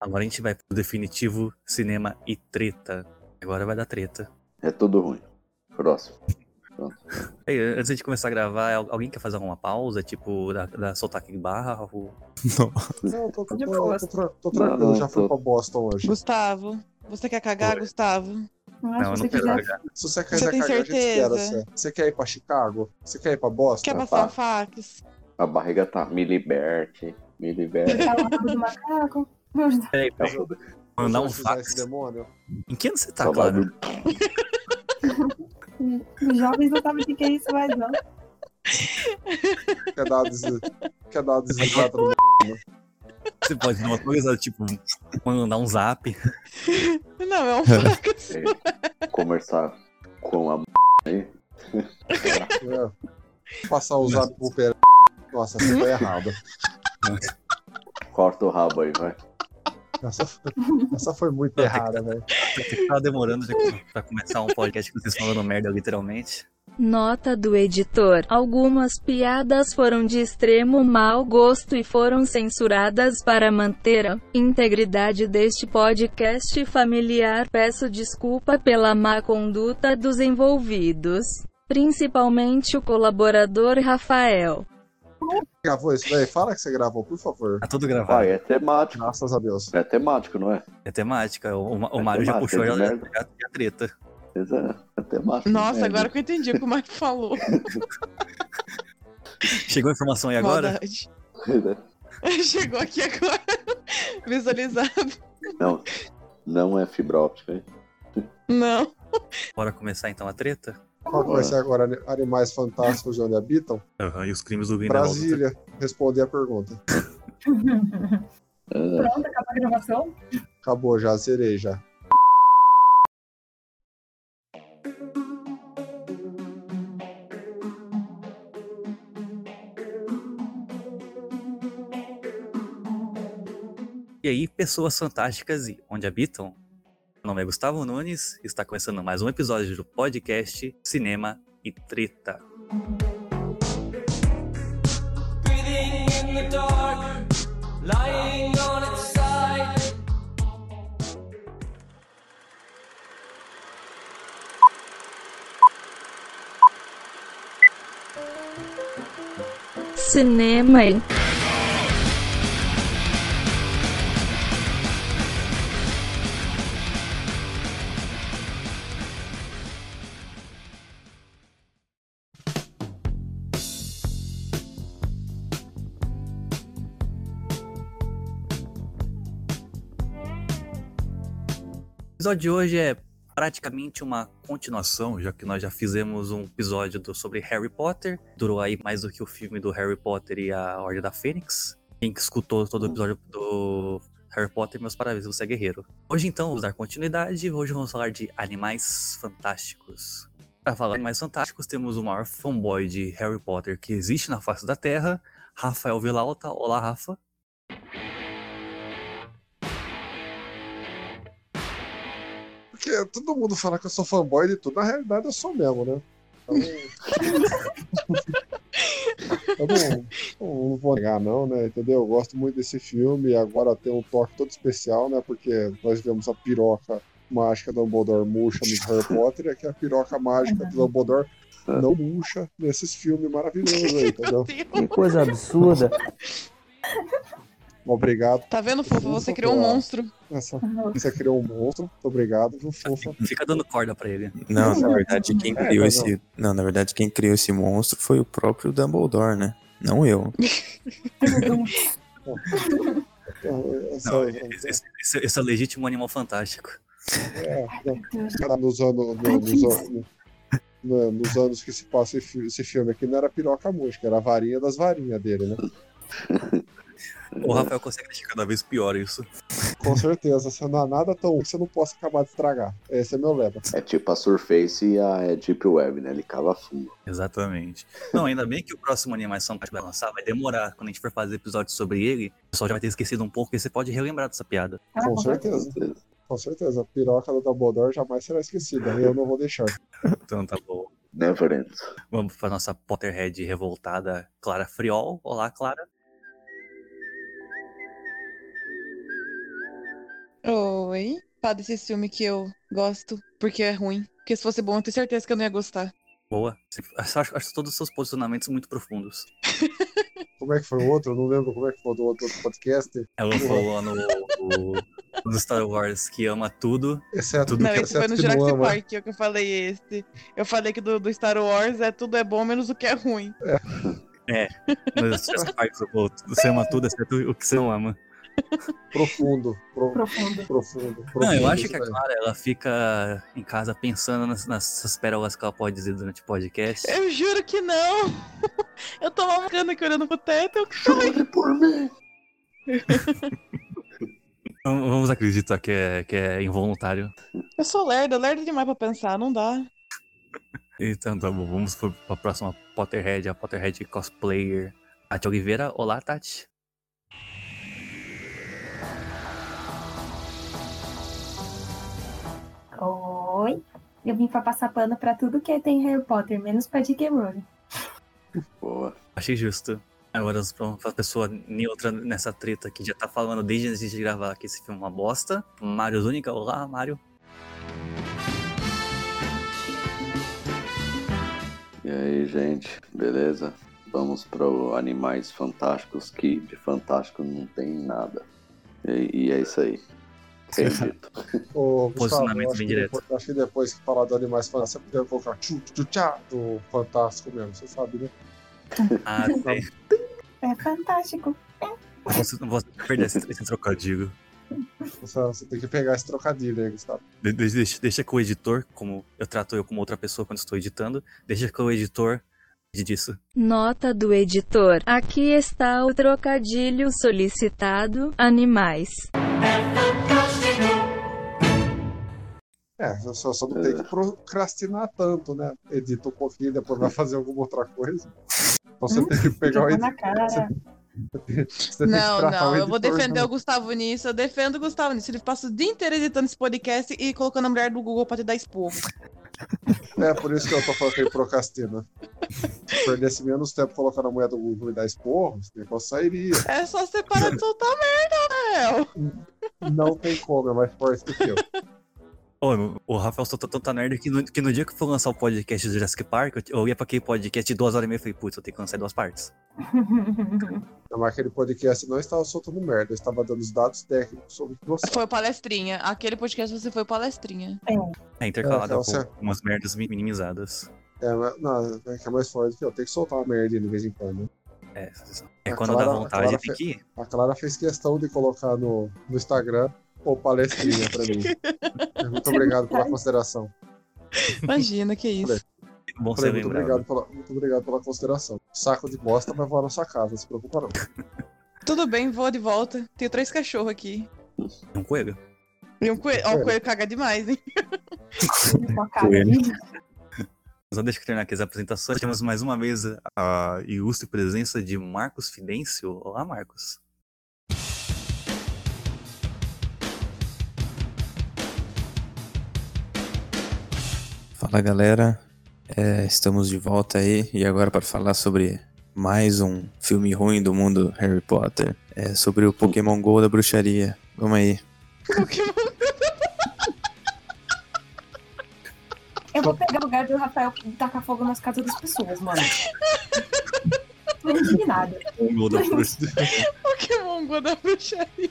Agora a gente vai pro definitivo cinema e treta. Agora vai dar treta. É tudo ruim. Próximo. Pronto. Ei, antes de começar a gravar, al- alguém quer fazer alguma pausa? Tipo, da, da soltar aqui barra? Ou... Não. Não, tô, tô, De tô, boa. tô tra- tô tranquilo, Não, já fui tô- pra Boston hoje. Gustavo, você quer cagar, Oi. Gustavo? Não, Não, não você quero largar. Se você Você quiser tem cagar, a gente espera. certeza? Você, você quer ir pra Chicago? Você quer ir pra Boston? Quer Tá. passar um fax? A barriga tá. Me liberte. Me liberte. Tá do macaco. Peraí, peraí. Mandar um fax. esse demônio. Em que ano você tá, vai Clara? Os jovens não sabem o que é isso mais, não. Quer dar des... Quer dar uma desligada no Você pode dar uma coisa, tipo, mandar um zap. Não, é um fax. é, conversar com a aí. É. Passar o zap pro pé. Nossa, essa foi errada. Corta o rabo aí, vai. Essa foi, essa foi muito errada, velho. Tava demorando já pra começar um podcast com vocês falando merda, literalmente. Nota do editor: Algumas piadas foram de extremo mau gosto e foram censuradas para manter a integridade deste podcast familiar. Peço desculpa pela má conduta dos envolvidos, principalmente o colaborador Rafael. Gravou isso daí? Fala que você gravou, por favor. Tá tudo gravado. Vai, é temático. Graças a Deus. É temático, não é? É temática. O, o É Mário já puxou é já, já treta. Mas É, é temático. Nossa, é, agora que eu entendi o que o Marco falou. Chegou a informação aí agora? Né? Chegou aqui agora. Visualizado. Não, não é fibra óptica, hein? Não. Bora começar então a treta? Qual que vai ser agora? Ani- Animais fantásticos de onde habitam? Aham, e os crimes do Grindelwald. Brasília. Responder a pergunta. Pronto, acabou a gravação? Acabou já, zerei já. E aí, pessoas fantásticas e onde habitam? Meu nome é Gustavo Nunes e está começando mais um episódio do podcast Cinema e Treta. breathing in episódio de hoje é praticamente uma continuação, já que nós já fizemos um episódio do- sobre Harry Potter. Durou aí mais do que o filme do Harry Potter e a Ordem da Fênix. Quem que escutou todo o episódio do Harry Potter, meus parabéns, você é guerreiro. Hoje então, vamos dar continuidade. Hoje vamos falar de animais fantásticos. Para falar de animais fantásticos, temos o maior fanboy de Harry Potter que existe na face da Terra, Rafael Vilauta. Olá, Rafa. Porque todo mundo fala que eu sou fanboy de tudo. Na realidade, eu sou mesmo, né? Eu não, não vou negar, não, né? Entendeu? Eu gosto muito desse filme e agora tem um toque todo especial, né? Porque nós vemos a piroca mágica do Dumbledore murcha no Harry Potter e aqui a piroca mágica do Dumbledore não murcha nesses filmes maravilhosos aí, entendeu? Deus. coisa absurda. Obrigado. Tá vendo, Fofa? Você criou um monstro. Essa, você criou um monstro. Muito obrigado, viu, fofa? Fica dando corda pra ele. Não, na verdade, quem É, criou tá esse. Não, na verdade, quem criou esse monstro foi o próprio Dumbledore, né? Não eu. Essa- Não, esse, esse- esse é o legítimo animal fantástico. É, cara, nos anos, no- nos, anos- no- nos anos que se passa esse fi- esse filme aqui, não era piroca música, era a varinha das varinhas dele, né? O Rafael consegue deixar cada vez pior isso. Com certeza, você não há nada tão que você não possa acabar de estragar. Esse é meu lema. é tipo a Surface e a Deep Web, né? Ele cava fundo. Exatamente. Não, ainda bem que o próximo Animais Fantásticos vai lançar, vai demorar. Quando a gente for fazer episódio sobre ele, o pessoal já vai ter esquecido um pouco e você pode relembrar dessa piada. Ah, Com certeza, com certeza. A piroca do Dumbledore jamais será esquecida. Eu não vou deixar. Então tá bom. Never ends. Vamos pra nossa Potterhead revoltada, Clara Friol. Olá, Clara. Oi. Fala desse filme que eu gosto porque é ruim. Porque se fosse bom, eu tenho certeza que eu não ia gostar. Boa. Acho, acho, todos os seus posicionamentos muito profundos. Como é que foi o outro? Eu não lembro como é que foi do outro, outro podcast. Ela falou no, no, no Star Wars que ama tudo. Exceto, Tudo Não, que- esse foi exceto no Jurassic. Park que eu falei esse. Eu falei que do, do Star Wars é tudo é bom, menos o que é ruim. No Jurassic Park, você ama tudo, exceto o que você não ama. Profundo. pro- Profundo. profundo. Não, eu profundo, acho que a. Clara, ela fica em casa pensando nas, nessas pérolas que ela pode dizer durante o podcast. Eu juro que não! Eu tô mancando aqui olhando pro teto. Eu... Chore por mim. Vamos acreditar que é, que é involuntário. eu sou lerda, lerda demais pra pensar, não dá. Então tá bom, vamos pra próxima Potterhead, a Potterhead cosplayer. Tati Oliveira, olá Tati. Oi. Eu vim pra passar pano pra tudo que tem Harry Potter, menos pra J.K. Rowling. Boa. Achei justo. Agora pra uma pessoa neutra nessa treta que já tá falando desde antes de gravar que esse filme é uma bosta. Mário Zúnica, olá Mário. E aí, gente, beleza? Vamos pro Animais Fantásticos, que de fantástico não tem nada. E, e é isso aí. Acredito. Ô, Gustavo, Posicionamento acho, bem que direto. depois, acho que depois que falar do Animais Fantásticos, você poderia colocar tchu, tchu, tchá do Fantástico mesmo, você sabe, né? Ah, sei. É fantástico. Você não posso perder esse, esse trocadilho. Você, você tem que pegar esse trocadilho aí, Gustavo. De- de- Deixa, deixa que o editor, como eu trato eu como outra pessoa quando estou editando, deixa que o editor disso. Nota do editor. Aqui está o trocadilho solicitado: animais. É, só, só não tem que procrastinar tanto, né? Edita um pouquinho, depois vai fazer alguma outra coisa. Você tem que pegar o editor. Não, não, eu vou defender junto. o Gustavo nisso. Eu defendo o Gustavo nisso. Ele passa o dia inteiro editando esse podcast e colocando a mulher do Google pra te dar esporro. É, por isso que eu tô falando que ele procrastina. Se perdesse menos tempo colocando a mulher do Google e dar esporro, esse negócio sairia. É só você parar de soltar merda, Rafael. Não tem como, é mais forte do que eu. Ô, o Rafael soltou tanta merda que no, que no dia que eu for lançar o podcast do Jurassic Park, eu, eu ia pra aquele podcast de duas horas e meia e falei, putz, eu tenho que lançar em duas partes. Não, Mas aquele podcast não estava soltando merda, eu estava dando os dados técnicos sobre o que você. Foi palestrinha. Aquele podcast você foi palestrinha. É intercalado É, com você- umas merdas mi- minimizadas. É, mas- não, é que é mais forte que eu. Tem que soltar uma merda de vez em quando. É, é quando Clara- dá vontade, tem que ir. A Clara fez questão de colocar no, no Instagram ou palestrinha pra mim. Muito obrigado pela consideração. Imagina, que isso. Bom Falei, muito, lembrado. obrigado pela, muito obrigado pela consideração. Saco de bosta vai voar na sua casa, não se preocupa não. Tudo bem, vou de volta. Tenho três cachorros aqui. Um coelho? E um coelho. Ó, o coelho caga demais, hein? Coelho. Só deixa eu terminar aqui as apresentações. Temos mais uma vez a ilustre presença de Marcos Fidêncio. Olá, Marcos. Fala galera, É, estamos de volta aí e agora para falar sobre mais um filme ruim do mundo Harry Potter, é sobre o Pokémon Go da bruxaria. Vamos aí. Pokémon. Eu vou pegar o lugar do Rafael e tacar fogo nas casas das pessoas, mano. Tô indignada. O da bruxa. Pokémon Go da bruxaria.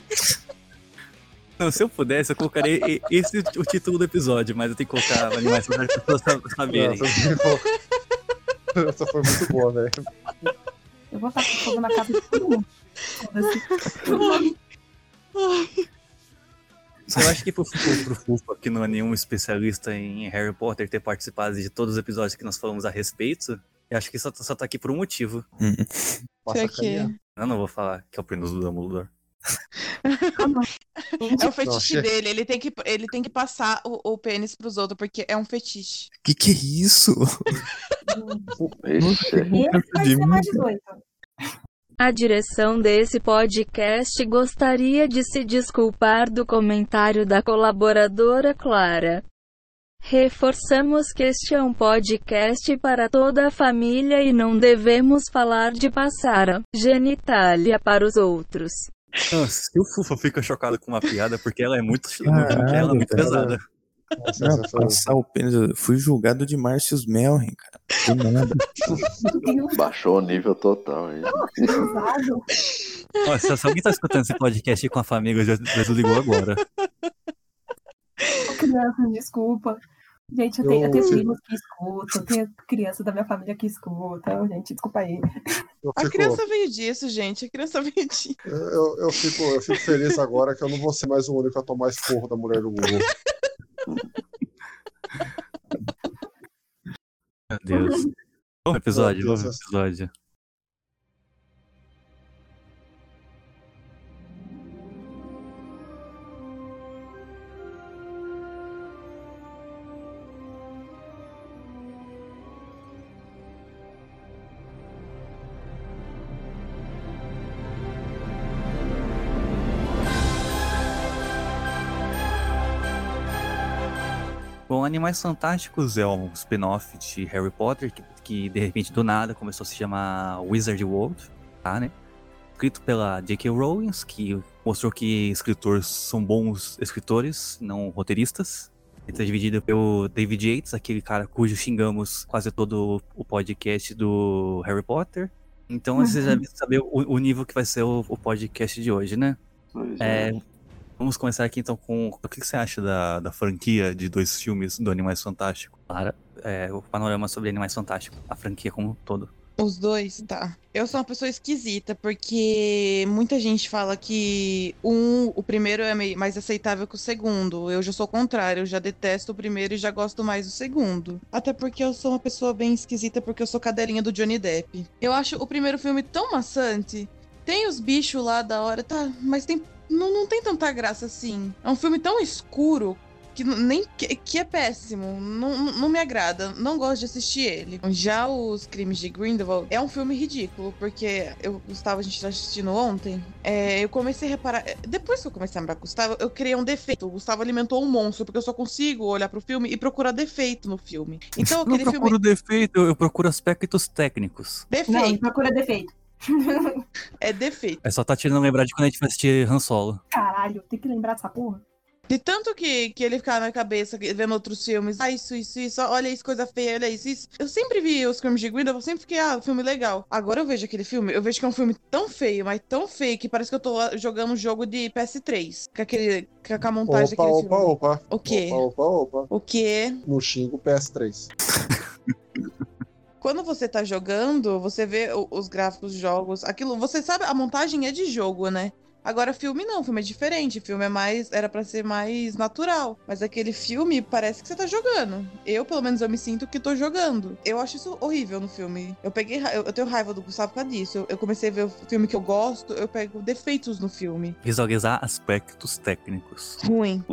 Não, se eu pudesse, eu colocaria esse o título do episódio, mas eu tenho que colocar animais para as pessoas sa- saberem. Essa foi- Essa foi muito boa, velho. Eu vou tacar fogo na casa de todo mundo. Eu acho que pro, pro, Fufa, que não é nenhum especialista em Harry Potter, ter participado de todos os episódios que nós falamos a respeito, eu acho que só, só tá aqui por um motivo. Hum, Sei que. Eu não vou falar que é o prenúncio do Dumbledore. É o fetiche chega. dele. Ele tem que, ele tem que passar o, o pênis pros outros, porque é um fetiche. Que que é isso? Ixi, Ele vai de ser mim. mais 18. A direção desse podcast gostaria de se desculpar do comentário da colaboradora Clara. Reforçamos que este é um podcast para toda a família e não devemos falar de passar a genitália para os outros. Se o Fufa fica chocado com uma piada, porque ela é muito, porque ela é Caralho, muito cara. pesada. Nossa, Não, essa foi- passar o pênis. eu Fui julgado de Márcios Melren, cara. Do nada. Baixou o nível total aí. Nossa, se alguém tá escutando esse podcast com a família, já, já desligou agora. Crianças, desculpa. Gente, eu tenho, eu tenho Eu fico- primos que escutam, eu tenho crianças da minha família que escutam, gente, desculpa aí. eu A fico- criança veio disso, gente. A criança veio disso. Eu, eu, fico, eu fico feliz agora que eu não vou ser mais o único a tomar esporro da mulher do Google. Meu Deus. Bom episódio, bom episódio. Animais Fantásticos é um spin-off de Harry Potter que, que, de repente do nada começou a se chamar Wizard World, tá, né? Escrito pela J.K. Rowling, que mostrou que escritores são bons escritores, não roteiristas. Ele tá dividido pelo David Yates, aquele cara cujo xingamos quase todo o podcast do Harry Potter. Então vocês já devem saber o, o nível que vai ser o, o podcast de hoje, né? Pois É, é. Vamos começar aqui então com o que você acha da, da franquia de dois filmes do Animais Fantásticos? Clara, é, o panorama sobre Animais Fantásticos, a franquia como um todo. Os dois, tá. Eu sou uma pessoa esquisita, porque muita gente fala que um, o primeiro é mais aceitável que o segundo. Eu já sou o contrário, eu já detesto o primeiro e já gosto mais do segundo. Até porque eu sou uma pessoa bem esquisita, porque eu sou cadelinha do Johnny Depp. Eu acho o primeiro filme tão maçante. Tem os bichos lá da hora, tá, mas tem. Não, não tem tanta graça assim. É um filme tão escuro que nem que, que é péssimo, não, não- não me agrada, não gosto de assistir ele. Já os Crimes de Grindelwald é um filme ridículo, porque eu, Gustavo, a gente tá assistindo ontem, é, eu comecei a reparar, é, depois que eu comecei a lembrar com o Gustavo, eu criei um defeito. O Gustavo alimentou um monstro, porque eu só consigo olhar pro filme e procurar defeito no filme. Então Eu não aquele filme procuro defeito, eu procuro aspectos técnicos. Não, defeito, procura defeito. É defeito. É só tá tirando lembrar de quando a gente vai assistir Han Solo. Caralho, tem que lembrar dessa porra. De tanto que, que ele ficava na cabeça vendo outros filmes, ah, isso, isso, isso, olha isso, coisa feia, olha isso, isso. Eu sempre vi os filmes de Grindelwald, eu sempre fiquei, ah, filme legal. Agora eu vejo aquele filme, eu vejo que é um filme tão feio, mas tão feio, que parece que eu tô jogando um jogo de PS3. Com, aquele, com a montagem Opa, daquele opa, filme. opa. O quê? Opa, opa, opa. O quê? No xingo PS3. Quando você tá jogando, você vê os gráficos dos jogos, aquilo, você sabe, a montagem é de jogo, né? Agora, filme não, filme é diferente. Filme é mais. Era pra ser mais natural. Mas aquele filme parece que você tá jogando. Eu, pelo menos, eu me sinto que tô jogando. Eu acho isso horrível no filme. Eu peguei. Eu, eu tenho raiva do Gustavo por causa disso. Eu, eu comecei a ver o filme que eu gosto, eu pego defeitos no filme. Visualizar aspectos técnicos. Ruim.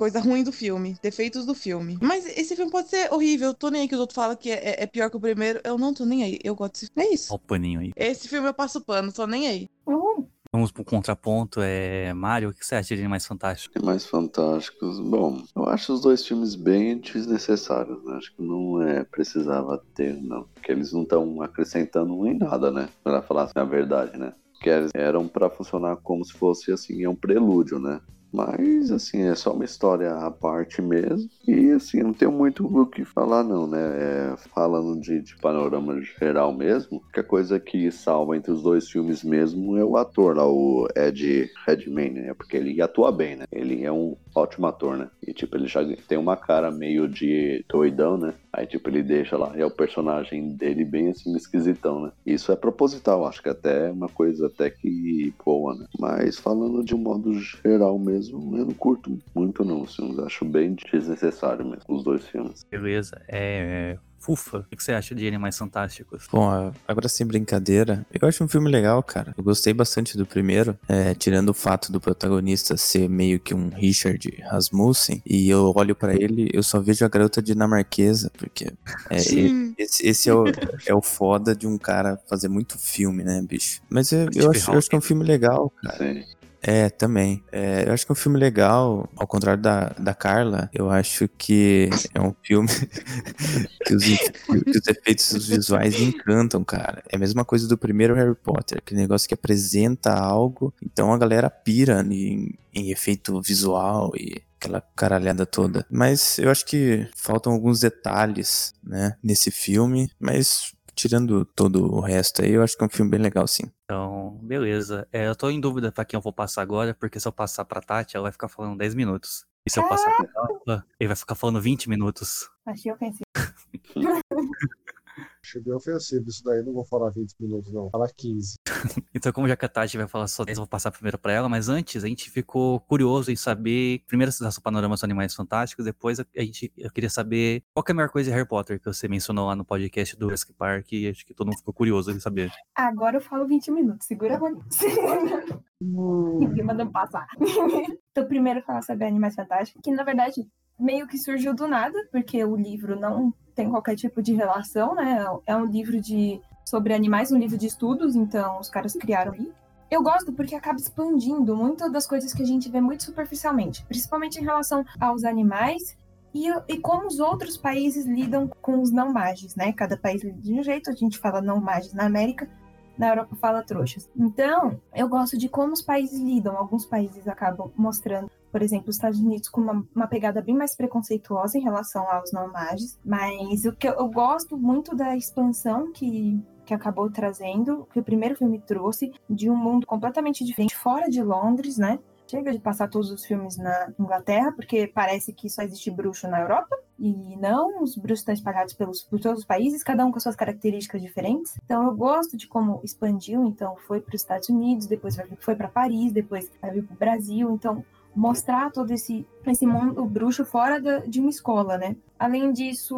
Coisa ruim do filme. Defeitos do filme. Mas esse filme pode ser horrível. Eu tô nem aí que os outros falam que é, é pior que o primeiro. Eu não tô nem aí. Eu gosto desse filme. É isso. Olha o paninho aí. Esse filme eu passo pano, tô nem aí. Uhum. Vamos pro contraponto. É... Mário, o que você acha de Animais Fantásticos? Animais Fantásticos. Bom, eu acho os dois filmes bem desnecessários, né? Acho que não é precisava ter, não. Porque eles não estão acrescentando em nada, né? Pra falar assim, a verdade, né? Que eles eram pra funcionar como se fosse assim, é um prelúdio, né? Mas, assim, é só uma história à parte mesmo. E, assim, não tenho muito o que falar, não, né? É, falando de, de panorama geral mesmo, que a coisa que salva entre os dois filmes mesmo é o ator lá, o Ed Redmayne, né? Porque ele atua bem, né? Ele é um ótimo ator, né? E, tipo, ele já tem uma cara meio de doidão, né? Aí, tipo, ele deixa lá, é o personagem dele bem, assim, esquisitão, né? Isso é proposital, acho que até é uma coisa até que boa, né? Mas falando de um modo geral mesmo, eu não curto muito, não, assim, eu acho bem desnecessário mesmo, os dois filmes. Beleza. É. Fufa, o que você acha de Animais Fantásticos? Bom, agora sem brincadeira, eu acho um filme legal, cara. Eu gostei bastante do primeiro, é, tirando o fato do protagonista ser meio que um Richard Rasmussen, e eu olho pra ele, eu só vejo a garota dinamarquesa, porque é, esse, esse é, o, é o foda de um cara fazer muito filme, né, bicho? Mas é- eu, Steve acho, eu acho que é um filme legal, cara. Sim. É, também. É, eu acho que é um filme legal, ao contrário da, da Carla, eu acho que é um filme que, os, que os efeitos visuais encantam, cara. É a mesma coisa do primeiro Harry Potter, aquele negócio que apresenta algo, então a galera pira em, em efeito visual e aquela caralhada toda. Mas eu acho que faltam alguns detalhes, né, nesse filme, mas tirando todo o resto aí, eu acho que é um filme bem legal, sim. Então, beleza. É, eu tô em dúvida pra quem eu vou passar agora, porque se eu passar pra Tati, ela vai ficar falando 10 minutos. E se eu passar pra ela, ele vai ficar falando 20 minutos. Achei ofensivo. Achei bem ofensivo isso daí, não vou falar 20 minutos, não. Fala 15. Então, como já que a Tati vai falar só 10, eu vou passar primeiro pra ela, mas antes a gente ficou curioso em saber, primeiro esse nosso panorama dos animais fantásticos, depois a gente, eu queria saber qual que é a melhor coisa de Harry Potter que você mencionou lá no podcast do Jurassic Park e acho que todo mundo ficou curioso em saber. Agora eu falo 20 minutos. Segura a mão. Ninguém mandando passar. então, primeiro falar sobre Animais Fantásticos, que na verdade meio que surgiu do nada, porque o livro não tem qualquer tipo de relação, né? É um livro de sobre animais, um livro de estudos, então os caras criaram aí. Eu gosto porque acaba expandindo muitas das coisas que a gente vê muito superficialmente, principalmente em relação aos animais e, e como os outros países lidam com os não magis, né? Cada país lida de um jeito, a gente fala não magis na América, na Europa fala trouxas. Então, eu gosto de como os países lidam. Alguns países acabam mostrando, por exemplo, os Estados Unidos com uma, uma pegada bem mais preconceituosa em relação aos não magis, mas o que eu, eu gosto muito da expansão que que acabou trazendo, que o primeiro filme trouxe, de um mundo completamente diferente, fora de Londres, né? Chega de passar todos os filmes na Inglaterra, porque parece que só existe bruxo na Europa. E não, os bruxos estão espalhados pelos, por todos os países, cada um com suas características diferentes. Então eu gosto de como expandiu, então foi para os Estados Unidos, depois foi para Paris, depois vai vir para o Brasil. Então mostrar todo esse, esse mundo bruxo fora da, de uma escola, né? Além disso,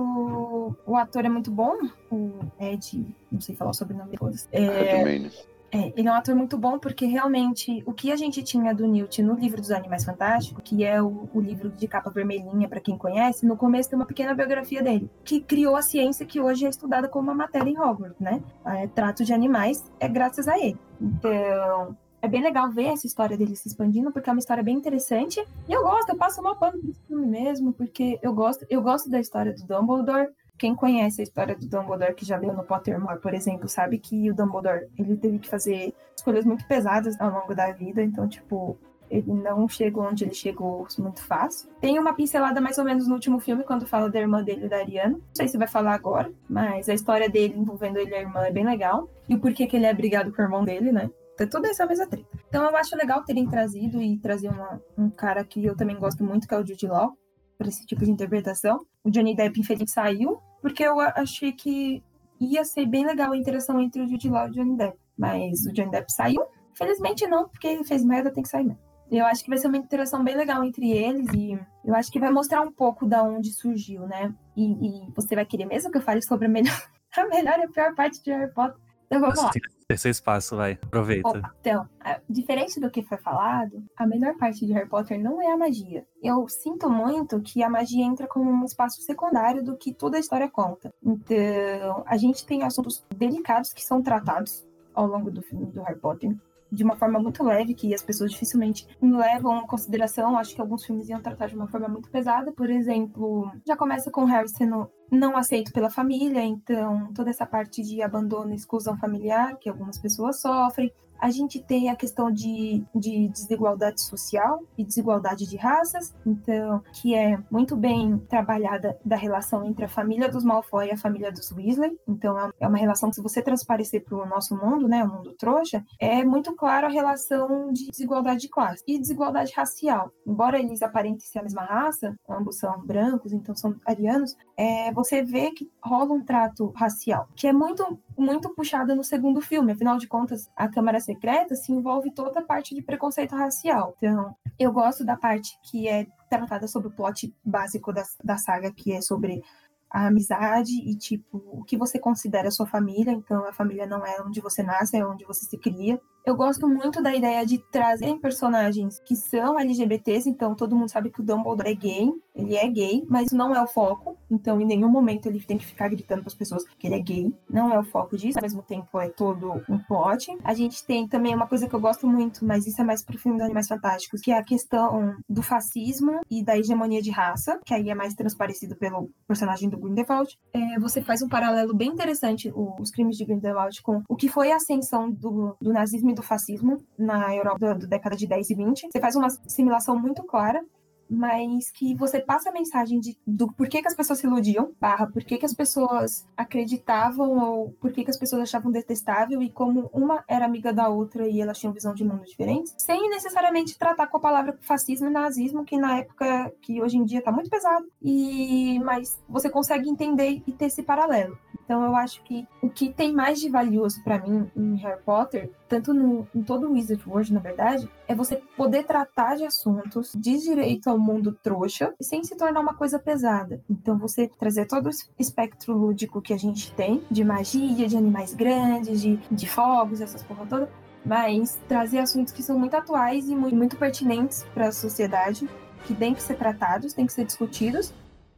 o ator é muito bom, o Ed, não sei falar o sobrenome todos. É, é, ele é um ator muito bom porque realmente o que a gente tinha do Newt no livro dos Animais Fantásticos, que é o, o livro de capa vermelhinha para quem conhece, no começo tem uma pequena biografia dele, que criou a ciência que hoje é estudada como uma matéria em Hogwarts, né? É, trato de animais é graças a ele. Então, é bem legal ver essa história dele se expandindo, porque é uma história bem interessante. E eu gosto, eu passo uma pano desse filme mesmo, porque eu gosto, eu gosto da história do Dumbledore. Quem conhece a história do Dumbledore, que já leu no Pottermore, por exemplo, sabe que o Dumbledore ele teve que fazer escolhas muito pesadas ao longo da vida. Então, tipo, ele não chegou onde ele chegou muito fácil. Tem uma pincelada mais ou menos no último filme, quando fala da irmã dele, da Ariana. Não sei se vai falar agora, mas a história dele envolvendo ele e a irmã é bem legal. E o porquê que ele é brigado com o irmão dele, né? Então, tudo essa mesma treta. Então, eu acho legal terem trazido e trazer uma, um cara que eu também gosto muito, que é o Jude Law, para esse tipo de interpretação. O Johnny Depp, infelizmente, saiu, porque eu achei que ia ser bem legal a interação entre o Jude Law e o Johnny Depp. Mas o Johnny Depp saiu. Felizmente não, porque ele fez merda, tem que sair mesmo. Eu acho que vai ser uma interação bem legal entre eles e eu acho que vai mostrar um pouco da onde surgiu, né? E, e você vai querer mesmo que eu fale sobre a melhor, a melhor e a pior parte de Harry Potter? Então vamos lá. Terceiro espaço, vai. Aproveita. Opa, então, diferente do que foi falado, a melhor parte de Harry Potter não é a magia. Eu sinto muito que a magia entra como um espaço secundário do que toda a história conta. Então, a gente tem assuntos delicados que são tratados ao longo do filme do Harry Potter de uma forma muito leve, que as pessoas dificilmente levam em consideração. Acho que alguns filmes iam tratar de uma forma muito pesada. Por exemplo, já começa com Harry sendo não aceito pela família, então toda essa parte de abandono e exclusão familiar que algumas pessoas sofrem. A gente tem a questão de, de desigualdade social e desigualdade de raças, então, que é muito bem trabalhada da relação entre a família dos Malfoy e a família dos Weasley. Então, é uma relação que, se você transparecer para o nosso mundo, né, o mundo trouxa, é muito claro a relação de desigualdade de classe e desigualdade racial. Embora eles aparentem ser a mesma raça, ambos são brancos, então são arianos, é, você vê que rola um trato racial, que é muito muito puxada no segundo filme. Afinal de contas, a Câmara Secreta se envolve toda a parte de preconceito racial. Então, eu gosto da parte que é tratada sobre o plot básico da, da saga, que é sobre a amizade e, tipo, o que você considera sua família. Então, a família não é onde você nasce, é onde você se cria. Eu gosto muito da ideia de trazer personagens que são LGBTs, então todo mundo sabe que o Dumbledore é gay, ele é gay, mas não é o foco. Então, em nenhum momento ele tem que ficar gritando para as pessoas que ele é gay. Não é o foco disso. Ao mesmo tempo, é todo um plot. A gente tem também uma coisa que eu gosto muito, mas isso é mais pro filme dos Animais Fantásticos, que é a questão do fascismo e da hegemonia de raça, que aí é mais transparecido pelo personagem do Grindelwald. É, você faz um paralelo bem interessante, os crimes de Grindelwald, com o que foi a ascensão do, do nazismo e do fascismo na Europa da década de 10 e 20. Você faz uma assimilação muito clara mas que você passa a mensagem de, do porquê que as pessoas se iludiam, barra, por que as pessoas acreditavam ou por que as pessoas achavam detestável e como uma era amiga da outra e elas tinham visão de mundo diferentes, sem necessariamente tratar com a palavra fascismo e nazismo, que na época, que hoje em dia tá muito pesado, e mas você consegue entender e ter esse paralelo. Então eu acho que o que tem mais de valioso pra mim em Harry Potter, tanto no, em todo o Wizard World, na verdade, é você poder tratar de assuntos de direito ao mundo trouxa sem se tornar uma coisa pesada. Então você trazer todo o espectro lúdico que a gente tem, de magia, de animais grandes, de, de fogos, essas porra toda, mas trazer assuntos que são muito atuais e muito, muito pertinentes para a sociedade, que têm que ser tratados, têm que ser discutidos,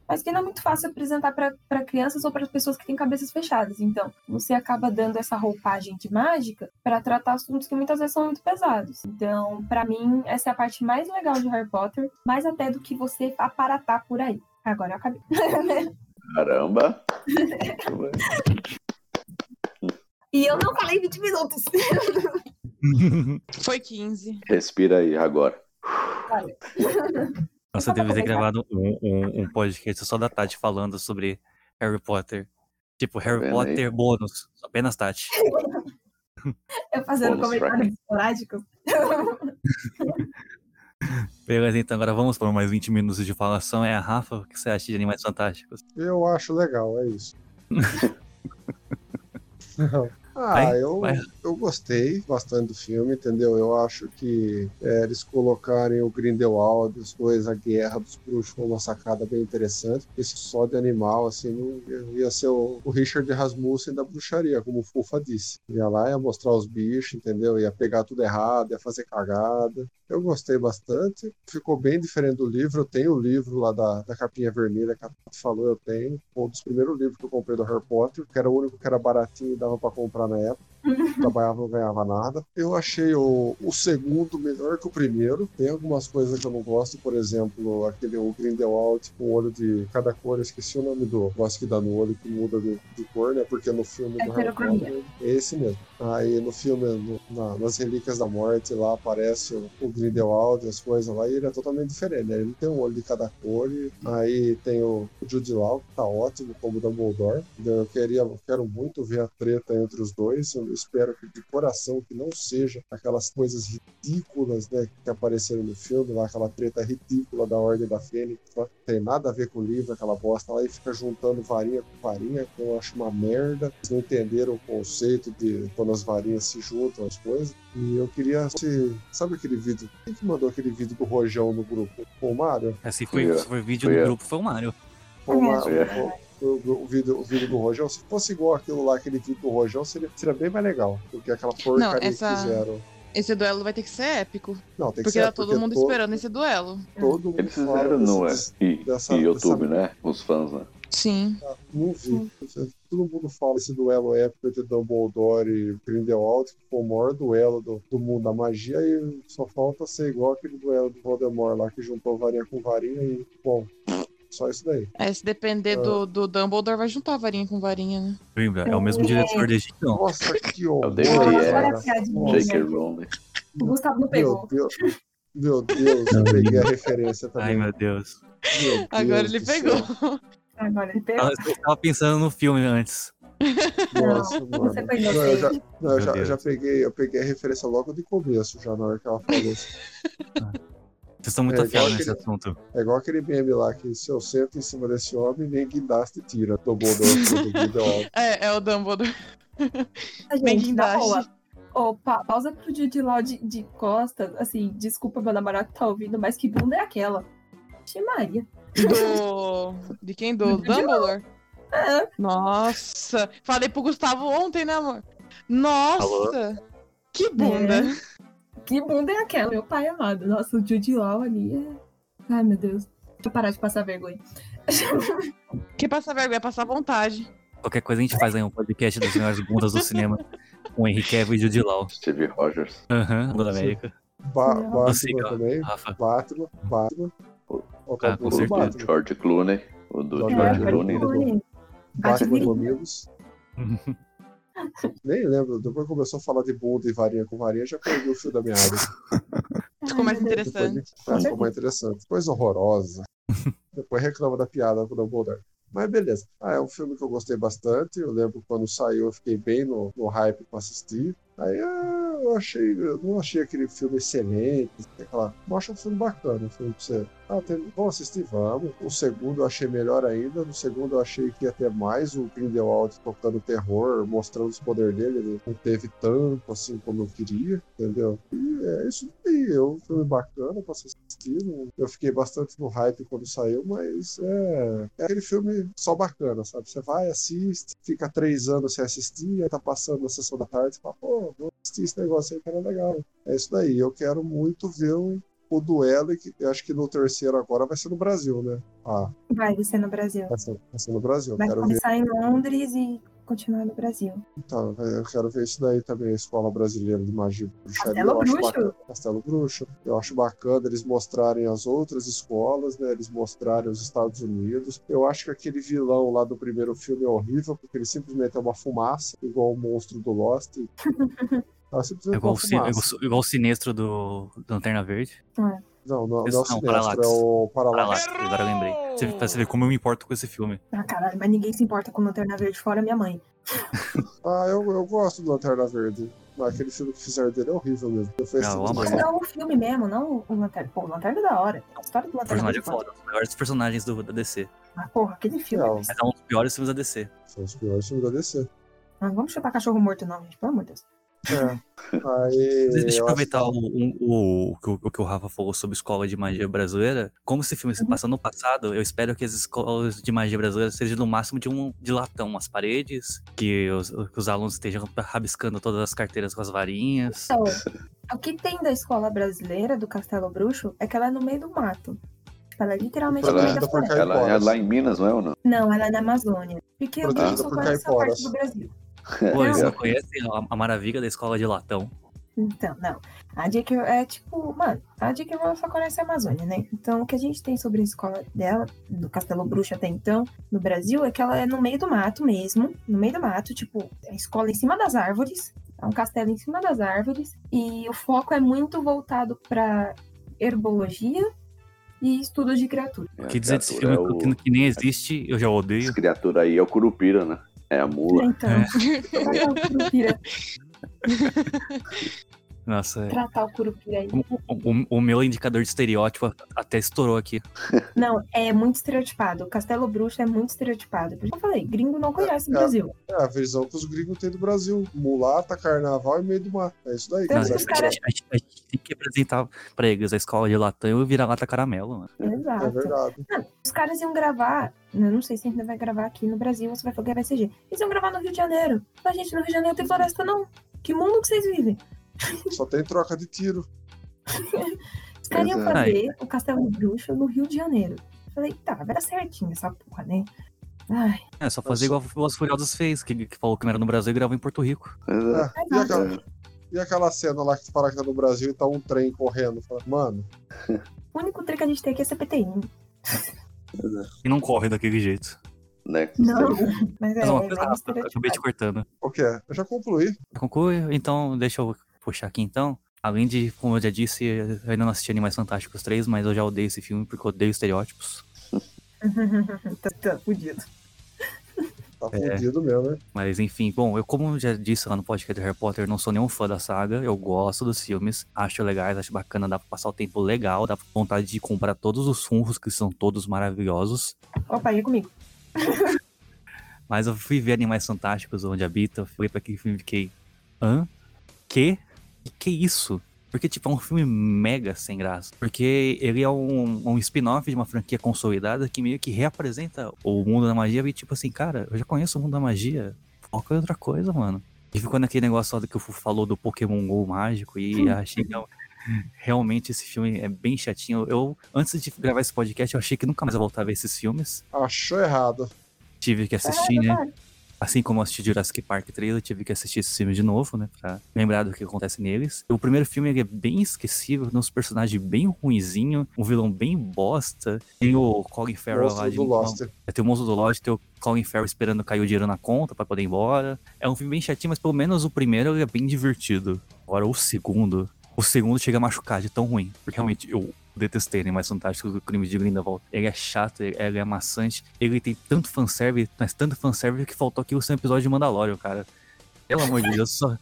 mas que não é muito fácil apresentar para crianças ou para pessoas que têm cabeças fechadas. Então, você acaba dando essa roupagem de mágica para tratar assuntos que muitas vezes são muito pesados. Então, para mim, essa é a parte mais legal de Harry Potter, mais até do que você aparatar por aí. Agora eu acabei. Caramba! e eu não falei 20 minutos. Foi 15. Respira aí agora. Vale. Nossa, eu devia ter gravado um, um, um podcast só da Tati falando sobre Harry Potter. Tipo, Harry Potter bônus. Apenas Tati. Eu fazendo Bônus comentários esporádicos. Beleza, então agora vamos para mais 20 minutos de falação. É a Rafa, o que você acha de Animais Fantásticos? Eu acho legal, é isso. ah, Vai, eu, vai. eu gostei bastante do filme, entendeu? Eu acho que é, eles colocarem o Grindelwald, os dois, a guerra dos bruxos, foi uma sacada bem interessante. Esse só de animal, assim, não ia- ser o, o Richard Rasmussen da bruxaria, como o Fufa disse. Ia lá, ia mostrar os bichos, entendeu? Ia pegar tudo errado, ia fazer cagada. Eu gostei bastante. Ficou bem diferente do livro. Eu tenho o livro lá da, da capinha vermelha que a falou, eu tenho. Um dos primeiros livros que eu comprei do Harry Potter, que era o único que era baratinho e dava pra comprar na época. Trabalhava, não ganhava nada. Eu achei o, o segundo melhor que o primeiro. Tem algumas coisas que eu não gosto, por exemplo, aquele o Grindelwald com o olho de cada cor. Eu esqueci o nome do negócio que dá no olho que muda de, de cor, né? Porque no filme do Harry. Potter é esse mesmo. Aí no filme, no- na- nas Relíquias da Morte, lá aparece o, o Grindelwald, as coisas lá, e ele é totalmente diferente, né? Ele tem um olho de cada cor, e aí tem o, o Jude Law, que tá ótimo como Dumbledore. Eu queria, quero muito ver a treta entre os dois, espero que de coração que não seja aquelas coisas ridículas, né, que apareceram no filme, lá aquela treta ridícula da Ordem da Fênix, lá. tem nada a ver com o livro, aquela bosta lá, e fica juntando varinha com varinha, que eu acho uma merda. Eles não entenderam o conceito de quando as varinhas se juntam, as coisas. E eu queria. Se, sabe aquele vídeo? Quem que mandou aquele vídeo do Rojão no grupo? Foi o Mário? Esse foi, Fui eu. se foi vídeo Fui do eu. grupo, foi o Mário. Foi o Mário. O, o vídeo, o vídeo do Rojão, se fosse igual aquilo lá, aquele vídeo do Rojão, seria, seria bem mais legal. Porque aquela porcaria essa- que fizeram. Esse duelo vai ter que ser épico. Não, tem que Porque ser tá todo porque mundo todo- esperando esse duelo. Todo mundo Eles fala fizeram no, é, desse- e, dessa- e YouTube, dessa- né? Os fãs, né? Sim. Não vi. Todo mundo fala esse duelo épico entre Dumbledore e Grindelwald, que foi o maior duelo do, do mundo da magia, e só falta ser igual aquele duelo do Voldemort lá, que juntou varinha com varinha e, bom, só isso daí. É, se depender do, do Dumbledore, vai juntar varinha com varinha, né? Lembra? É o mesmo diretor desde então. Nossa, que horror! É. piadinha. J.K. Rowling. O Gustavo não Meu pegou. Deus, meu Deus, eu peguei a referência também. Ai, meu Deus. Meu Deus Agora ele pegou. céu. Agora ele pegou. Eu tava pensando no filme antes. Nossa, Não, mano. Não, eu já, não, eu Meu já, já peguei, eu peguei a referência logo de começo, já na hora que ela falou assim. Vocês estão muito É, igual afiados nesse aquele- assunto. É igual aquele meme lá que se eu sento em cima desse homem, nem guindaste tira. Dumbledore do Grindelwald. É, é o Dumbledore. Na guindaste. boa. Ô, pa- pausa pro Jude Law de, de costas. Assim, desculpa meu namorado que tá ouvindo, mas que bunda é aquela? Vixe Maria. Do. De quem? Do Dumbledore? É. Nossa! Falei pro Gustavo ontem, né, amor? Nossa! Que bunda! Que bunda é aquela? Meu pai amado. Nossa, o Jude Law ali é... Ai, meu Deus. Deixa eu parar de passar vergonha. Que passar vergonha, passar vontade. Qualquer coisa a gente faz aí um podcast das melhores bundas do cinema com o Henrique Cavill e Jude Law. Steve Rogers. Aham, do América. Ba. Batman ó, também. Rafa. Batman, Batman. Ó, Ah, com o certeza. Batman. George Clooney. O do É, George George Clooney. Clooney. Batman Bate do Amigos. Nem lembro, depois começou a falar de bunda e varinha com varinha, já perdi o fio da meada. Ficou mais Depois, interessante. ah, ficou mais interessante. Coisa horrorosa. Depois reclama da piada com o Dumbledore. Mas beleza. Ah, é um filme que eu gostei bastante. Eu lembro quando saiu, eu fiquei bem no, no hype pra assistir. Aí ah, eu achei, eu não achei aquele filme excelente. Aquela, eu acho um filme bacana. Um filme pra você. Ah, tem, vamos assistir, vamos. O segundo eu achei melhor ainda. No segundo eu achei que ia ter mais o Grindelwald tocando terror, mostrando os poderes dele. Ele não teve tanto assim como eu queria, entendeu? E é isso aí. É um filme bacana pra assistir. Eu fiquei bastante no hype quando saiu, mas é, é aquele filme só bacana, sabe? Você vai, assiste, fica três anos sem assistir, aí tá passando na sessão da tarde, você fala, pô, vou assistir esse negócio aí que era legal. É isso daí. Eu quero muito ver o, o duelo, e que eu acho que no terceiro agora vai ser no Brasil, né? Ah, Vai ser no Brasil. vai ser, vai ser no Brasil. Vai quero ver. começar em Londres e continuar no Brasil. Então, eu quero ver isso daí também, a Escola Brasileira de Magia e Bruxaria. Castelo eu acho Bruxo. bacana. Castelo Bruxo. Eu acho bacana eles mostrarem as outras escolas, né? Eles mostrarem os Estados Unidos. Eu acho que aquele vilão lá do primeiro filme é horrível, porque ele simplesmente é uma fumaça, igual o monstro do Lost. Ela É simplesmente é igual, uma o, si- igual, igual o sinestro do, do Lanterna Verde. Não, não, não é o não, Parallax. é o Parallax. Parallax, agora eu lembrei. Você, pra você ver como eu me importo com esse filme. Ah, caralho, mas ninguém se importa com Lanterna Verde fora minha mãe. Ah, eu, eu gosto do Lanterna Verde. Mas aquele filme que fizeram dele é horrível mesmo. Eu assistir amo Mas é o filme mesmo, não o Lanterna. Pô, o Lanterna é da hora. A história do O Lanterna personagem é foda, um dos melhores personagens do, da DC. Ah, porra, aquele filme. Não. é é um dos piores filmes da DC. São os piores filmes da DC. Não vamos chutar cachorro morto, não, gente. Pelo amor de Deus. É. Aí, Deixa eu aproveitar que- o, o, o, o que o- o que o Rafa falou sobre escola de magia brasileira. Como esse filme se passa no passado, eu espero que as escolas de magia brasileira sejam no máximo de um de latão, umas paredes, que os, que os alunos estejam rabiscando todas as carteiras com as varinhas. Então, o que tem da escola brasileira, do Castelo Bruxo, é que ela é no meio do mato. Ela é literalmente no Ela- meio da floresta. Ela é lá em Minas, não é ou não? Não, ela é na Amazônia. Porque eu conheço essa caiporas. parte do Brasil. Pô, eles Não. conhecem a, a maravilha da escola de latão. Então, não. A J.K. é tipo, mano, a J.K. Rowling só conhece a Amazônia, né? Então, o que a gente tem sobre a escola dela, do Castelo Bruxo até então, no Brasil, é que ela é no meio do mato mesmo. No meio do mato, tipo, a escola em cima das árvores. É um castelo em cima das árvores. E o foco é muito voltado pra herbologia e estudos de criatura. É, que dizer desse criatura filme é que, o- que nem existe, eu já odeio. Essa criatura aí é o Curupira, né? É a mula. Então, tratar o Nossa, é. tratar o Curupira aí. o, o- o meu indicador de estereótipo até estourou aqui. Não, é muito estereotipado. O Castelo Bruxo é muito estereotipado. Por isso eu falei, gringo não conhece o É. Brasil. É a visão que os gringos têm do Brasil. Mulata, carnaval e meio do mar. É isso daí. Então, Não, Mas a, caras- a gente- a gente tem que apresentar pra eles a escola de latão e o vira-lata caramelo, mano. é Exato. verdade. Os caras iam gravar, eu não sei se ainda vai gravar aqui no Brasil ou se vai gravar CG. Eles iam gravar no Rio de Janeiro. Mas, gente, no Rio de Janeiro tem floresta, não. Que mundo que vocês vivem? Só tem troca de tiro. Os caras iam Exato. fazer o Castelo Bruxo no Rio de Janeiro. Falei, tá, vai dar certinho essa porra, né? Ai, É só fazer igual os Furiosos fez, que, que falou que não era no Brasil e gravou em Porto Rico. É, É. E, aquela, e aquela cena lá que fala que tá no Brasil e tá um trem correndo. Fala, Mano, o único trem que a gente tem aqui é CPTI. E não corre daquele jeito. né? Não, mas é, Mas uma é o que é? Eu já concluí. Conclui, então deixa eu puxar aqui então. Além de, como eu já disse, eu ainda não assisti Animais Fantásticos 3, mas eu já odeio esse filme porque eu odeio estereótipos. tá, tá fudido. Tá É. fudido mesmo, né? Mas enfim, bom, eu como já disse lá no podcast do Harry Potter, não sou nenhum fã da saga, eu gosto dos filmes, acho legais, acho bacana, dá pra passar o tempo legal, dá vontade de comprar todos os funros, que são todos maravilhosos. Opa, ia comigo. Mas eu fui ver Animais Fantásticos, Onde Habita, fui pra aquele filme e fiquei. Hã? Que? Que isso? Porque, tipo, é um filme mega sem graça. Porque ele é um, um spin-off de uma franquia consolidada que meio que reapresenta o mundo da magia. E, tipo assim, cara, eu já conheço o mundo da magia. Foca em outra coisa, mano. E ficou naquele negócio lá que o Fu falou do Pokémon GO mágico. E achei que não- realmente esse filme é bem chatinho. Eu, antes de gravar esse podcast, eu achei que nunca mais ia voltar a ver esses filmes. Achou errado. tive que assistir, né? Assim como eu assisti Jurassic Park 3, eu tive que assistir esse filme de novo, né? Pra lembrar do que acontece neles. O primeiro filme é bem esquecível, tem uns personagens bem ruinzinho, um vilão bem bosta. Tem o Colin Farrell lá de do Lost. É, tem o monstro do Lost, tem o Colin Farrell esperando cair o dinheiro na conta pra poder ir embora. É um filme bem chatinho, mas pelo menos o primeiro é bem divertido. Agora o segundo, o segundo chega a machucar de tão ruim. Porque realmente eu detestei Animais Fantásticos do Crime de Grindelwald. Ele é chato, ele, ele é maçante. Ele tem tanto fanservice, mas tanto fanservice que faltou aqui o seu episódio de Mandalorian, cara. Pelo amor de Deus, só,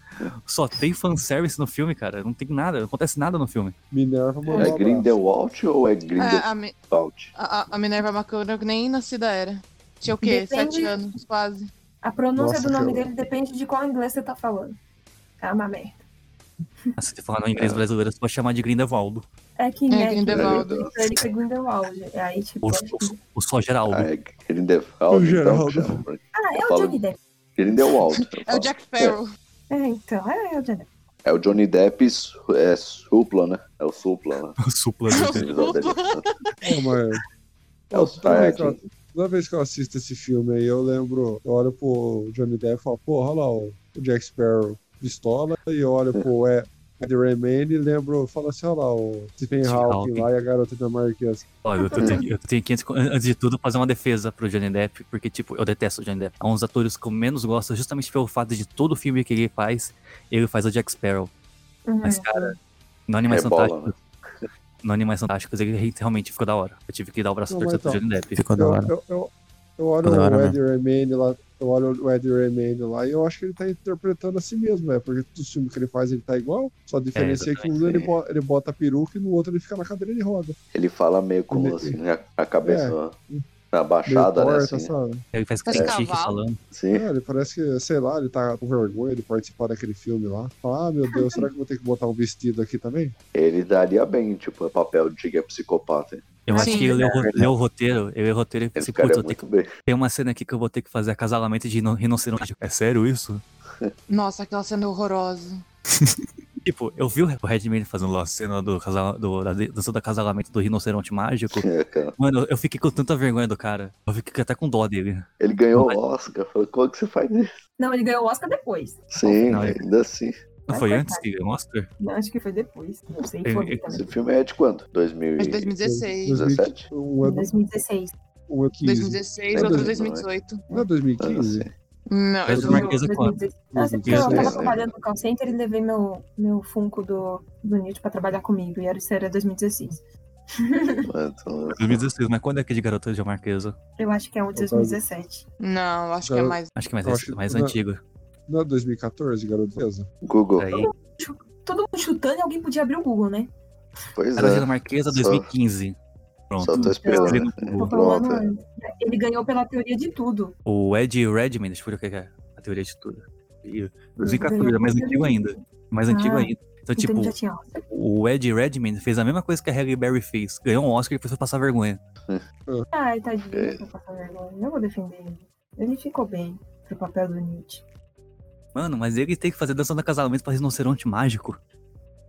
só tem fanservice no filme, cara. Não tem nada, não acontece nada no filme. Minerva É. Grindelwald ou é É, Grindelwald? a, Mi- a, a Minerva McConaughey nem nascida era. Tinha o quê? Depende- Sete anos, quase. A pronúncia Nossa, do nome dele depende de qual inglês você tá falando. É uma merda. Ah, Se você falar no inglês brasileiro, você pode chamar de Grindelwaldo. É que É, né, Grindelwald. Ele foi Grindelwald. Aí, tipo, Ou, acho que- ou- ou só Geraldo. Ah, é Grindelwald, O então Geraldo. porque Ah, é o falo- Johnny Depp. Grindelwald. É o. Jack Sparrow. É, então, é, é o Johnny Depp. É o Johnny Depp, é supla, né? É o supla, né? O supla O dele. episódio dele. Ô, mas... É o toda, vez que eu, Stark. toda vez que eu assisto esse filme aí, eu lembro, eu olho pro Johnny Depp e falo, porra, olha lá o, o Jack Sparrow pistola, e eu olho pro Ed Ed Redmayne e lembro, falo assim, olha lá o Stephen Hawking lá e a garota dinamarquesa. Olha, eu tenho, eu tenho que, antes- de tudo, fazer uma defesa pro Johnny Depp, porque, tipo, eu detesto o Johnny Depp. É um dos atores que eu menos gosto, justamente pelo fato de todo filme que ele faz, ele faz o Jack Sparrow. Mas, Uhum. cara, no Animais Rebola, Fantásticos. No Animais Fantásticos, ele realmente ficou da hora. Eu tive que dar o braço torcer mas pro Johnny Depp. Ficou da Eu, hora. eu, eu, eu olho da o mesmo. Ed Redmayne lá, eu olho o Ed Redmayne lá e eu acho que ele tá interpretando a si mesmo, né? Porque todos os filmes que ele faz ele tá igual, só a diferença é, que um ele, bo- ele bota a peruca e no outro ele fica na cadeira de roda. Ele fala meio com Ele- assim, a, a cabeça É. abaixada, né? Assim, sabe? Ele faz Parece critique cavalo. falando. Sim. É, ele parece que, sei lá, ele tá com vergonha de participar daquele filme lá. Fala, ah, meu Deus, será que eu vou ter que botar um vestido aqui também? Ele daria bem, tipo, o papel de que é psicopata. hein? Eu acho Sim. que ele leu, o- leu o roteiro, ele leu o roteiro e pensei, putz, eu que, bem. tem uma cena aqui que eu vou ter que fazer acasalamento de rino- rinoceronte. É sério isso? Nossa, aquela cena é horrorosa. Tipo, eu vi o Redman fazendo lá a cena do, casal, do, da dança do acasalamento do rinoceronte mágico. É. Mano, eu fiquei com tanta vergonha do cara. Eu fiquei até com dó dele. Ele ganhou o Oscar. Falei, como que você faz isso? Não, ele ganhou o Oscar depois. Sim, Não, ele- ainda assim. Não foi antes que ganhou o Oscar? Não, acho que foi depois. Não sei, foi. Esse filme é de quando? 2000 É de e... 2016. 17? Um é, Em 2016. um é 15. 2016, É outro dois- 2018. Não é Ah, 2015? sim. Não, Mas eu o tô... Marquesa é quando? 2016. Ah, você- eu 2016, tava né? trabalhando no call center e levei meu, meu Funko do, do Newt pra trabalhar comigo. E era, isso era 2016. Então, 2016, mas quando é que é de Garota de Marquesa? Eu acho que é o de 2017. Não, acho que é mais. Acho que mais, que- mais não. antigo. Não é 2014, garoteza? Google. Aí, Todo mundo chutando e alguém podia abrir o Google, né? Pois de é. Marquesa Só- 2015. Só Pronto. tô esperando. Ele não- Tô falando Pronto. antes. Ele ganhou pela teoria de tudo. O Ed Redman, deixa eu ver o que é a teoria de tudo. E 2014, ganhou é mais antigo ainda. Mais Ah, antigo ainda. Então, Então tipo, o Ed Redman fez a mesma coisa que a Halle Berry fez. Ganhou um Oscar e depois foi passar vergonha. Ai, tadinho, É. pra passar vergonha. Eu vou defender ele. Ele ficou bem pro papel do Newt. Mano, mas ele tem que fazer dança do casamento pra rinoceronte mágico.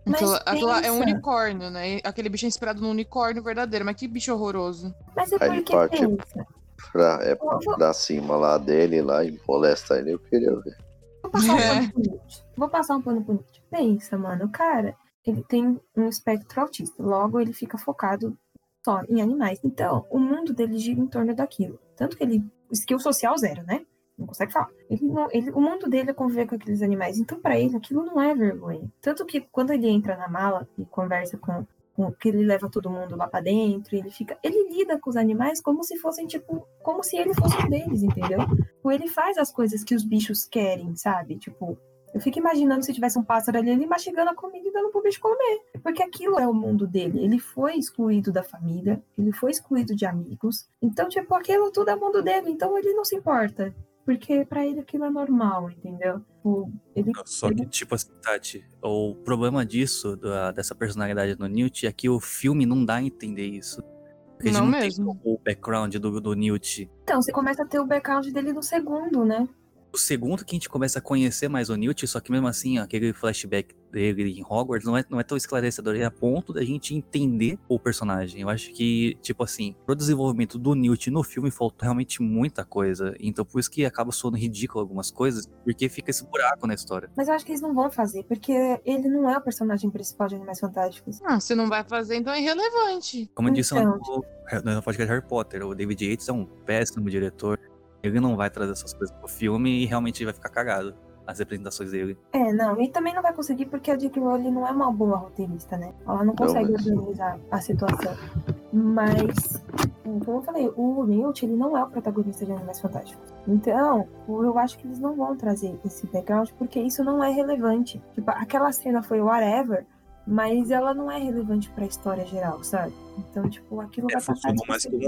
Mas Aquilo, aquilo lá é um unicórnio, né? Aquele bicho é inspirado num unicórnio verdadeiro, mas que bicho horroroso. Mas é Aí parte- pensa. Pra, é Vou, vou- pra cima lá dele lá e molesta ele. Eu queria ver. vou passar um É. pano pro Newt. Vou passar um pano pro Newt. Pensa, mano, o cara, ele tem um espectro autista. Logo, ele fica focado só em animais. Então, o mundo dele gira em torno daquilo. Tanto que ele. Skill social zero, né? Não consegue falar. Ele não, ele, o mundo dele é conviver com aqueles animais. Então, pra ele, aquilo não é vergonha. Tanto que quando ele entra na mala e conversa com. com que ele leva todo mundo lá pra dentro, ele fica. Ele lida com os animais como se fossem, tipo. Como se ele fosse um deles, entendeu? Tipo, ele faz as coisas que os bichos querem, sabe? Tipo, eu fico imaginando se tivesse um pássaro ali, ele mastigando a comida e dando pro bicho comer. Porque aquilo é o mundo dele. Ele foi excluído da família, ele foi excluído de amigos. Então, tipo, aquilo tudo é o mundo dele. Então ele não se importa. Porque pra ele aquilo é normal, entendeu? Tipo, ele Só que, tipo assim, Tati, o problema disso, da- dessa personalidade do Newt, é que o filme não dá a entender isso. Porque a gente Não não mesmo. tem o background do, do Newt. Então, você começa a ter o background dele no segundo, né? O segundo que a gente começa a conhecer mais o Newt, só que mesmo assim, ó, aquele flashback dele em Hogwarts não é, não é tão esclarecedor, é a ponto da gente entender o personagem. Eu acho que, tipo assim, pro desenvolvimento do Newt no filme faltou realmente muita coisa. Então por isso que acaba soando ridículo algumas coisas, porque fica esse buraco na história. Mas eu acho que eles não vão fazer, porque ele não é o personagem principal de Animais Fantásticos. Ah, se não vai fazer, então é irrelevante. Como eu disse Então. no, no podcast Harry Potter, o David Yates é um péssimo diretor. Ele não vai trazer essas coisas pro filme e realmente vai ficar cagado as representações dele. É, não, e também não vai conseguir porque a J.K. Rowling não é uma boa roteirista, né? Ela não consegue mas- organizar a situação. Mas, como eu falei, o Newt, ele não é o protagonista de Animais Fantásticos. Então, eu acho que eles não vão trazer esse background porque isso não é relevante. Tipo, aquela cena foi whatever, mas ela não é relevante pra história geral, sabe? Então, tipo, aquilo É, vai passar funcionou mais como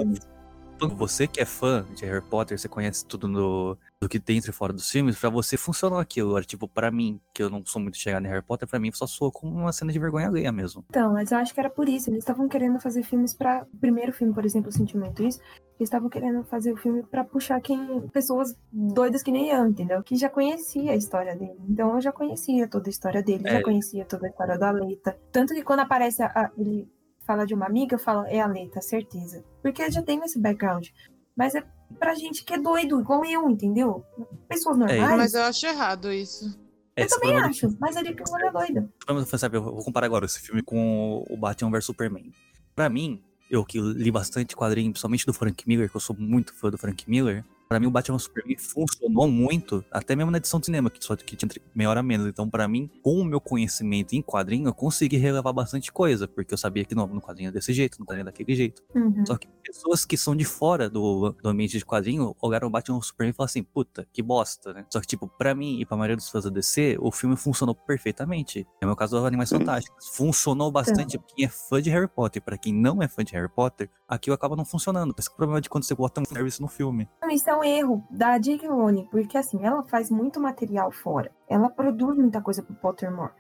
Você que é fã de Harry Potter, você conhece tudo no, do que dentro e fora dos filmes, pra você funcionou aquilo. Agora, tipo, pra mim, que eu não sou muito chegado em Harry Potter, pra mim só soa como uma cena de vergonha alheia mesmo. Então, mas eu acho que era por isso. Eles estavam querendo fazer filmes pra. O primeiro filme, por exemplo, o Sentimento Isso. Eles estavam querendo fazer o filme pra puxar quem. pessoas doidas que nem eu, entendeu? Que já conhecia a história dele. Então eu já conhecia toda a história dele, É. já conhecia toda a história da Leita. Tanto que quando aparece a- ele fala de uma amiga, eu falo, é a Leita, certeza. Porque eu já tenho esse background. Mas é pra gente que é doido, igual eu, entendeu? Pessoas normais. Mas eu acho errado isso. É, eu também acho, mas ele que é doida. Vamos sabe, eu vou comparar agora esse filme com o Batman vs Superman. Pra mim, eu que li bastante quadrinho, principalmente do Frank Miller, que eu sou muito fã do Frank Miller, pra mim o Batman Superman funcionou muito, até mesmo na edição de cinema, que só que tinha meia hora a menos. Então, pra mim, com o meu conhecimento em quadrinho, eu consegui relevar bastante coisa, porque eu sabia que não, no quadrinho é desse jeito, no quadrinho é daquele jeito. Uhum. Só que pessoas que são de fora do, do ambiente de quadrinho olharam o Batman Superman e falaram assim, puta, que bosta, né? Só que, tipo, pra mim e pra maioria dos fãs da DC, o filme funcionou perfeitamente. É o meu caso dos Animais Sim. Fantásticos. Funcionou bastante pra quem é fã de Harry Potter. Pra quem não é fã de Harry Potter, aquilo acaba não funcionando. Esse é o problema de quando você bota um serviço no filme. Não, Isso é um erro da. Rowling, porque assim, ela faz muito material fora. Ela produz muita coisa pro Pottermore.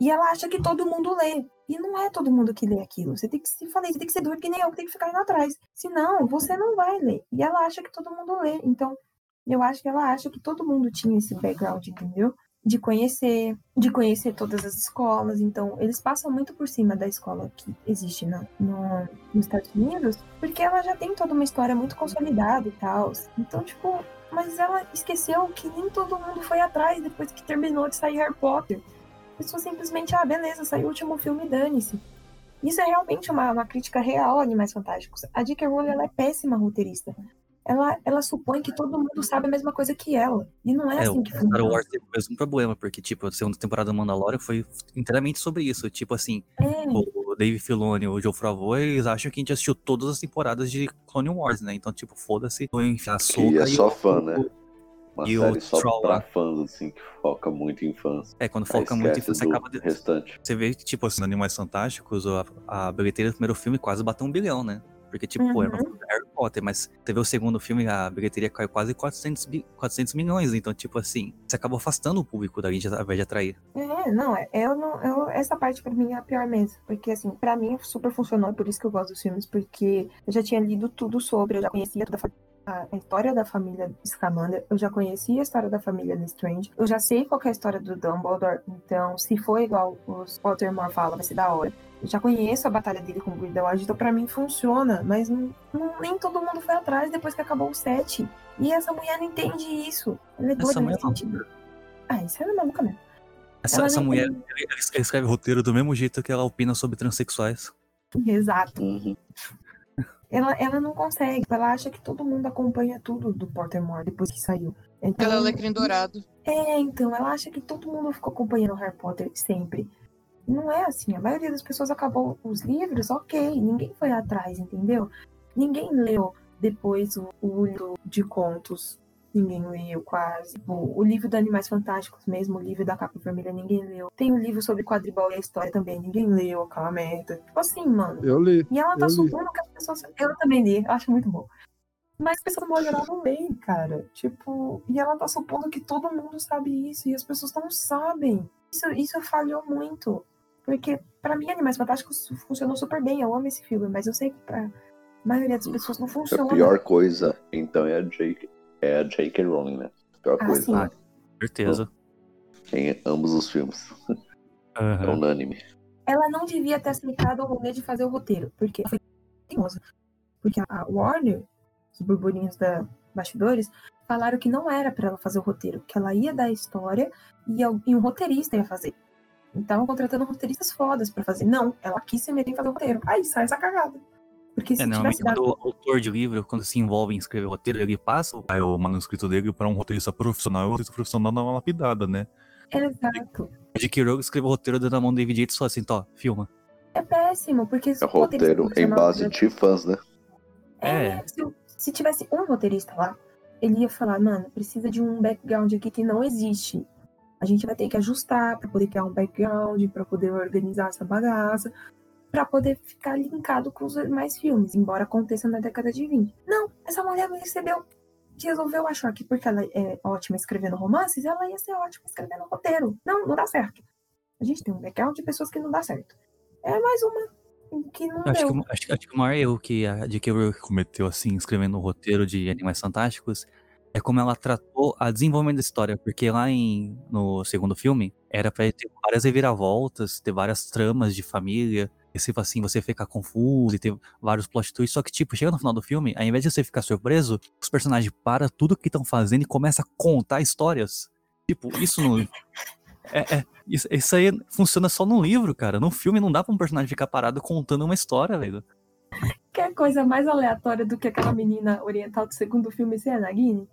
E ela acha que todo mundo lê. E não é todo mundo que lê aquilo. Você tem que se falei, você tem que ser doido que nem eu, que tem que ficar indo atrás. Senão, você não vai ler. E ela acha que todo mundo lê. Então, eu acho que ela acha que todo mundo tinha esse background, entendeu? De conhecer, de conhecer todas as escolas. Então, eles passam muito por cima da escola que existe no, nos Estados Unidos, porque ela já tem toda uma história muito consolidada e tal. Então, tipo, mas ela esqueceu que nem todo mundo foi atrás depois que terminou de sair Harry Potter. Pessoa simplesmente, ah, beleza, saiu o último filme, dane-se. Isso é realmente uma, uma crítica real a Animais Fantásticos. A J.K. Rowling ela é péssima roteirista. Ela, ela supõe que todo mundo sabe a mesma coisa que ela. E não é, É, assim o que Star funciona. Wars teve o mesmo problema, porque, tipo, a segunda temporada do Mandalorian foi inteiramente sobre isso. Tipo assim, É, o Dave Filoni e o Joe Favreau, eles acham que a gente assistiu todas as temporadas de Clone Wars, né? Então, tipo, foda-se, Que é e só o- fã, né? Uma E o série só Troll pra fãs, assim, que foca muito em fãs. É, quando foca muito em esquece você acaba... de- restante. Você vê que, tipo, assim, Animais Fantásticos, a, a bilheteria do primeiro filme quase bateu um bilhão, né? Porque, tipo, era um Uhum. filme do Harry Potter, mas vê o segundo filme, a bilheteria caiu quase 400, bi- 400 milhões. Então, tipo assim, você acabou afastando o público da gente ao invés de atrair. É, não, é- eu não, eu, essa parte pra mim é a pior mesmo, porque assim, pra mim super funcionou, é por isso que eu gosto dos filmes, porque eu já tinha lido tudo sobre, eu já conhecia toda a a, história da família Scamander, eu já conhecia a história da família Lestrange, eu já sei qual que é a história do Dumbledore, então se for igual os Pottermore fala, vai ser da hora. Eu já conheço a batalha dele com o Grindelwald, então pra mim funciona, mas não, não- nem todo mundo foi atrás depois que acabou o set. E essa mulher não entende isso. Ela é doida Essa mulher nesse é. Ah, isso é maluca mesmo. Essa, Ela essa não mulher, ela escreve roteiro do mesmo jeito que ela opina sobre transexuais. Exato. Ela, ela não consegue. Ela acha que todo mundo acompanha tudo do Pottermore depois que saiu. Então, Ela é alecrim dourado. É, então, ela acha que todo mundo ficou acompanhando Harry Potter sempre. Não é assim. A maioria das pessoas acabou os livros, ok. Ninguém foi atrás, entendeu? Ninguém leu depois o, o livro de contos. Ninguém leu, quase. O, o livro dos Animais Fantásticos mesmo, o livro da capa vermelha, ninguém leu. Tem o livro sobre quadribol e a história também, ninguém leu aquela merda. Tipo assim, mano. Eu li. E ela tá supondo que pessoas. Eu também li, eu acho muito bom. Mas as pessoas no geral não leem, cara. Tipo, e ela tá supondo que todo mundo sabe isso. E as pessoas não sabem. Isso, isso falhou muito. Porque, pra mim, Animais Fantásticos funcionou super bem. Eu amo esse filme, mas eu sei que pra maioria das pessoas não A funciona. pior coisa, então, é a Jake. É a J.K. Rowling, né? Pior Ah, coisa, sim. né? Certeza. Em ambos os filmes. É Aham. unânime. Ela não devia ter aceitado o rolê de fazer o roteiro, porque foi teimosa. Porque a Warner, os burburinhos da bastidores, falaram que não era pra ela fazer o roteiro, que ela ia dar a história e, e um roteirista ia fazer. Então, contratando roteiristas fodas pra fazer. Não, ela quis se meter em fazer o roteiro. Aí sai essa cagada. Porque se É, tivesse normalmente dado. o autor de livro, quando se envolve em escrever roteiro, ele passa Aí o manuscrito dele para um roteirista profissional, e o roteirista profissional dá uma lapidada, né? Exato. de Quiroga escreveu o roteiro dando na mão do David Yates e falou assim, tó, filma. É péssimo, porque se É roteiro em base de fãs, né? É, É. se, se tivesse um roteirista lá, ele ia falar, mano, precisa de um background aqui que não existe. A gente vai ter que ajustar pra poder criar um background, pra poder organizar essa bagaça, pra poder ficar linkado com os demais filmes, embora aconteça na década de 20. Não, essa mulher não recebeu, resolveu achar que porque ela é ótima escrevendo romances, ela ia ser ótima escrevendo roteiro. Não, não dá certo. A gente tem um background de pessoas que não dá certo. É mais uma que não Acho deu. que, acho, acho que o maior erro que a J.K. Rowling cometeu, assim, escrevendo o roteiro de Animais Fantásticos, é como ela tratou a desenvolvimento da história. Porque lá em, no segundo filme, era pra ter várias reviravoltas, ter várias tramas de família. E tipo assim, você ficar confuso e ter vários plot twists. Só que, tipo, chega no final do filme, ao invés de você ficar surpreso, os personagens param tudo que estão fazendo e começam a contar histórias. Tipo, isso não. É, é, isso, isso aí funciona só no livro, cara. No filme não dá pra um personagem ficar parado contando uma história, velho. Quer coisa mais aleatória do que aquela menina oriental do segundo filme ser a Nagini?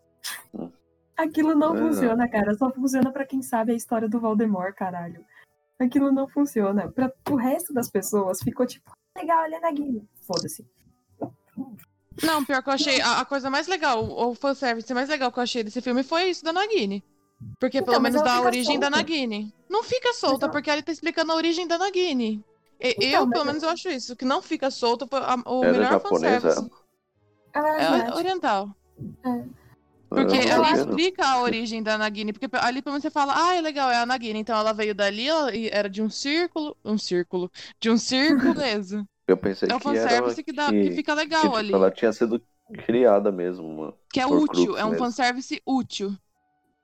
Aquilo não É. funciona, cara. Só funciona pra quem sabe a história do Voldemort, caralho. Aquilo não funciona. Pra o resto das pessoas ficou tipo, legal, ele é Nagini. Foda-se. Não, pior que eu achei. A, a coisa mais legal, o fanservice mais legal que eu achei desse filme foi isso da Nagini. Porque Então, pelo menos dá a origem da solta. Nagini. Não fica solta, ela- porque ele tá explicando a origem da Nagini. E- Então, eu, pelo eu- menos, eu acho isso. Que não fica solto foi a- o melhor fanservice. Ela é É asiática. oriental. Era Porque ela explica a origem da Nagini. Porque ali pelo menos você fala, ah, é legal, é a Nagini. Então ela veio dali, ela e era de um círculo. Um círculo. De um círculo mesmo. Eu pensei É o que era fanservice que, dá, que que, fica que, legal tipo, ali. ela tinha sido criada mesmo, mano. Que é útil, é um mesmo. fanservice útil.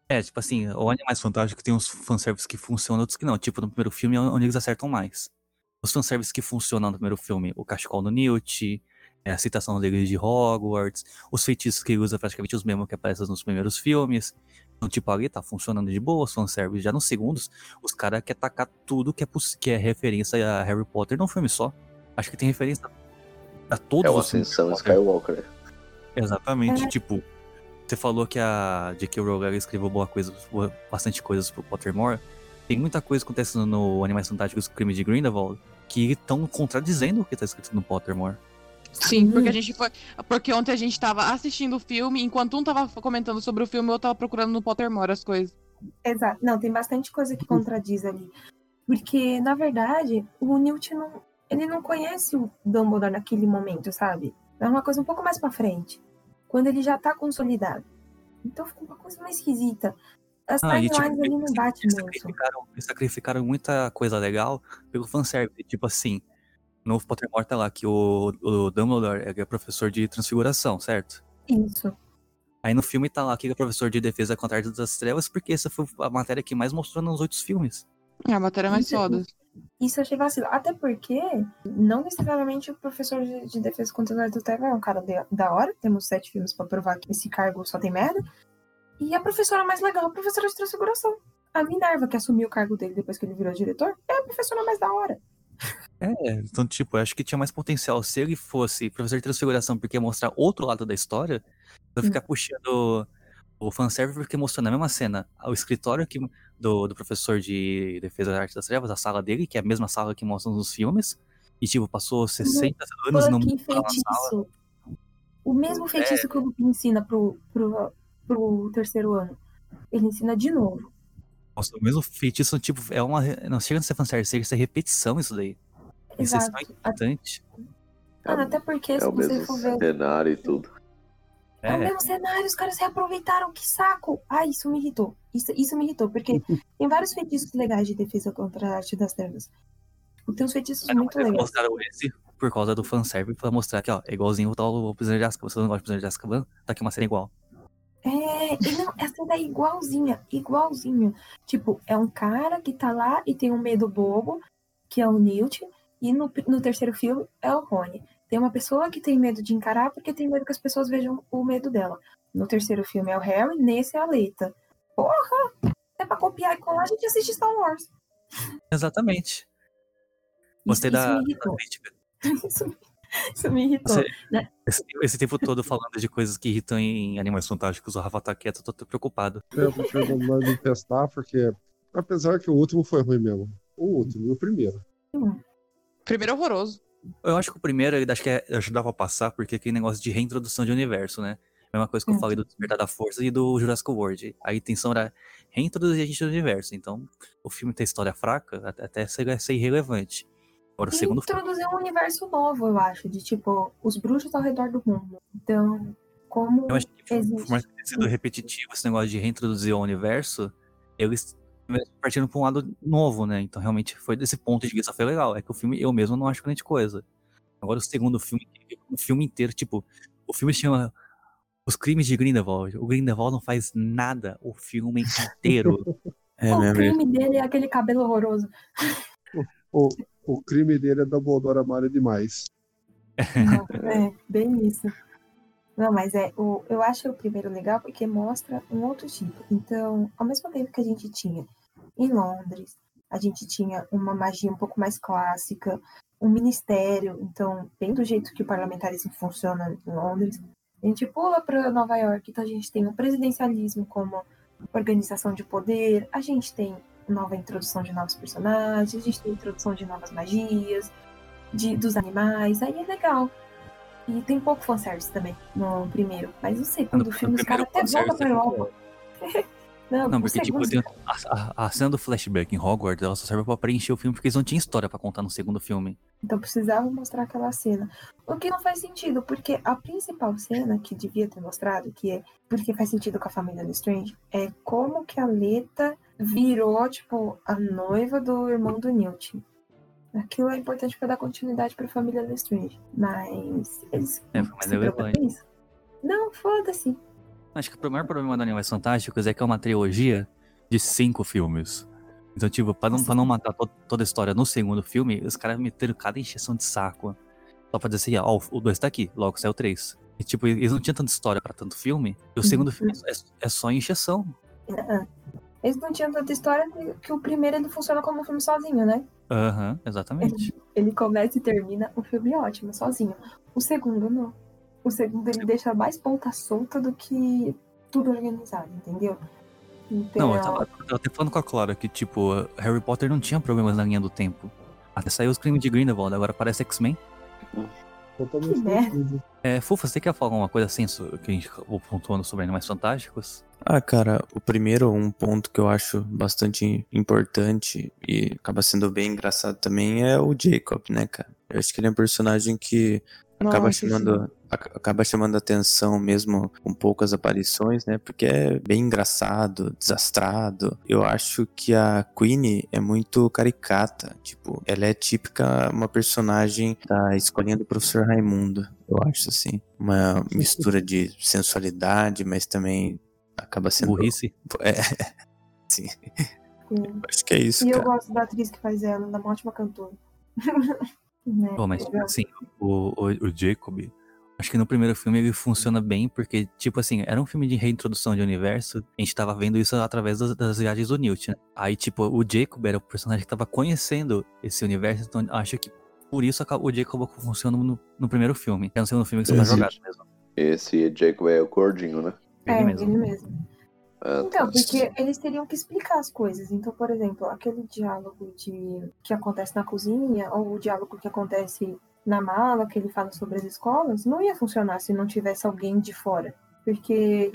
É, tipo assim, o Animais Fantásticos tem uns fanservices que funcionam, outros que não. Tipo, no primeiro filme é onde eles acertam mais. Os fanservices que funcionam no primeiro filme, o cachecol do Newt, é, a citação dele de Hogwarts, os feitiços que ele usa praticamente os mesmos que aparecem nos primeiros filmes. Então, tipo, ali tá funcionando de boa os fanservices. Já nos segundos, os caras querem tacar tudo que é, que é referência a Harry Potter num filme só. Acho que tem referência a todos É uma os filmes. de ascensão Harry Potter. Skywalker. Exatamente, É. tipo, você falou que a J.K. Rowling escreveu boa coisa, bastante coisas pro Pottermore. Tem muita coisa acontecendo no Animais Fantásticos Crime de Grindelwald que estão contradizendo o que tá escrito no Pottermore. Sim, porque a gente foi. Porque ontem a gente tava assistindo o filme, enquanto um tava comentando sobre o filme, eu tava procurando no Pottermore as coisas. Exato. Não, tem bastante coisa que contradiz ali. Porque, na verdade, o Newt não. Ele não conhece o Dumbledore naquele momento, sabe? É uma coisa um pouco mais pra frente. Quando ele já tá consolidado. Então ficou uma coisa mais esquisita. As Ah, timelines tipo, ali não eles muito. sacrificaram, eles sacrificaram muita coisa legal pelo fanservice. Tipo assim, no Pottermore tá lá que o, o Dumbledore é professor de transfiguração, certo? Isso. Aí no filme tá lá que ele é professor de defesa contra a arte das trevas, porque essa foi a matéria que mais mostrou nos outros filmes. É a matéria mais Isso- foda. Isso achei vacilo. Até porque, não necessariamente o professor de, de defesa contra a do Trevor é um cara de- da hora. Temos sete filmes pra provar que esse cargo só tem merda. E a professora mais legal, é a professora de transfiguração. A Minerva, que assumiu o cargo dele depois que ele virou diretor, é a professora mais da hora. É, então, tipo, eu acho que tinha mais potencial se ele fosse professor de transfiguração, porque ia mostrar outro lado da história, eu ficar puxando o fanservice porque mostrou na mesma cena o escritório que, do, do professor de defesa da arte das trevas, a sala dele, que é a mesma sala que mostra nos filmes, e, tipo, passou 60 anos não Fucking mudou na sala. feitiço. O mesmo feitiço que o Lupin ensina pro, pro, pro terceiro ano. Ele ensina de novo. Nossa, o mesmo feitiço, tipo, é uma. Não chega a ser fanservice, chega a ser repetição isso daí. Isso é Exato. importante. Mano, até porque, É se o você mesmo for ver cenário e tudo. É o É, mesmo cenário, os caras reaproveitaram, que saco! Ah, isso me irritou. Isso, isso me irritou, porque tem vários feitiços legais de defesa contra a arte das trevas. Tem uns feitiços Mas não, muito legais. mostraram esse por causa do fanservice pra mostrar que, ó, é igualzinho o tal o Prisioneiro de Azkaban. Você não gosta de Prisioneiro de Azkaban? Tá aqui uma cena igual. É, não, essa daí é igualzinha, igualzinho. Tipo, é um cara que tá lá e tem um medo bobo, que é o Newt, e no, no terceiro filme é o Rony. Tem uma pessoa que tem medo de encarar porque tem medo que as pessoas vejam o medo dela. No terceiro filme é o Harry, nesse é a Leita. Porra! É pra copiar e colar, a gente assiste Star Wars. Exatamente. Gostei isso, da, isso me isso, isso me irritou. Você- né? Esse, esse tempo todo falando de coisas que irritam em Animais Fantásticos, o Rafa tá quieto, eu tô preocupado. Eu prefiro não me testar, porque apesar que o último foi ruim mesmo. O último e o primeiro. Primeiro é horroroso. Eu acho que o primeiro, ele acho que é, ajudava a passar, porque aquele negócio de reintrodução de universo, né? Mesma coisa que eu falei do Despertar da Força e do Jurassic World. A intenção era reintroduzir a gente no universo. Então, o filme tem história fraca, até- ser, irrelevante. Agora, o E segundo introduzir um universo novo, eu acho, de tipo, os bruxos ao redor do mundo. Então, como Eu acho que, existe. por mais que tenha sido repetitivo esse negócio de reintroduzir o universo, eles partiram pra um lado novo, né? Então, realmente, foi desse ponto de vista foi legal. É que o filme, eu mesmo não acho grande coisa. Agora, o segundo filme, o filme inteiro, tipo, o filme chama Os Crimes de Grindelwald. O Grindelwald não faz nada o filme inteiro. É o mesmo. crime dele é aquele cabelo horroroso. O, o crime dele é Dumbledore amar demais. É, bem isso. Não, mas é, o, eu acho o primeiro legal porque mostra um outro tipo. Então, ao mesmo tempo que a gente tinha em Londres, a gente tinha uma magia um pouco mais clássica, um ministério, então, bem do jeito que o parlamentarismo funciona em Londres. A gente pula para Nova York, então a gente tem o presidencialismo como organização de poder, a gente tem nova introdução de novos personagens, a gente tem introdução de novas magias, de, dos animais, aí é legal. E tem pouco fanservice também no primeiro. Mas no segundo No filme, os caras até voltam pra fanservice é Europa. Não, Não, o porque, tipo, a, a, a cena do flashback em Hogwarts, ela só serve pra preencher o filme porque eles não tinham história pra contar no segundo filme. Então precisava mostrar aquela cena. O que não faz sentido, porque a principal cena que devia ter mostrado, que é porque faz sentido com a família do Strange, é como que a Leta virou, tipo, a noiva do irmão do Newt. Aquilo é importante pra dar continuidade pra família do Strange. Mas eles É, se preocupam relevante. isso? Não, foda-se. Acho que o maior problema do Animais Fantásticos é que é uma trilogia de cinco filmes. Então, tipo, pra não, pra não matar to- toda a história no segundo filme, os caras meteram cada encheção de saco. Só pra dizer assim, ó, o 2 tá aqui, logo saiu o 3. E, tipo, eles não tinham tanta história pra tanto filme. E o segundo filme é, é só encheção. Ah, Eles não tinham tanta história que- que o primeiro ele funciona como um filme sozinho, né? Aham, exatamente. Ele começa e termina o filme ótimo, sozinho. O segundo não. O segundo ele deixa mais ponta solta do que tudo organizado, entendeu? Então, Não, eu tava, eu tava até falando com a Clara que, tipo, Harry Potter não tinha problemas na linha do tempo. Até saiu os crimes de Grindelwald, agora parece X-Men. Totalmente confuso. É, Fufa, você quer falar alguma coisa assim que a gente pontuando sobre Animais Fantásticos? Ah, cara, o primeiro, um ponto que eu acho bastante importante e acaba sendo bem engraçado também é o Jacob, né, cara? Eu acho que ele é um personagem que acaba Nossa, chamando, ac- acaba chamando atenção mesmo com poucas aparições, né? Porque é bem engraçado, desastrado. Eu acho que a Queenie é muito caricata, tipo, ela é típica uma personagem da escolinha do professor Raimundo, eu acho assim, uma mistura de sensualidade, mas também acaba sendo Burrice? é, sim, Sim. acho que é isso, E eu cara. gosto da atriz que faz ela, ela é uma ótima cantora. Né? Mas, assim, o, o, o Jacob, acho que no primeiro filme ele funciona bem, porque, tipo assim, era um filme de reintrodução de universo, a gente tava vendo isso através das, das viagens do Newt, né? Aí, tipo, o Jacob era o personagem que tava conhecendo esse universo, então acho que por isso o Jacob funciona no, no primeiro filme. É no segundo filme que você tá Existe. jogado mesmo. Esse Jacob é o gordinho, né? Ele é, mesmo. ele mesmo. Ah, Então, tá. porque eles teriam que explicar as coisas. Então, por exemplo, aquele diálogo de que acontece na cozinha, ou o diálogo que acontece na mala, que ele fala sobre as escolas, não ia funcionar se não tivesse alguém de fora. Porque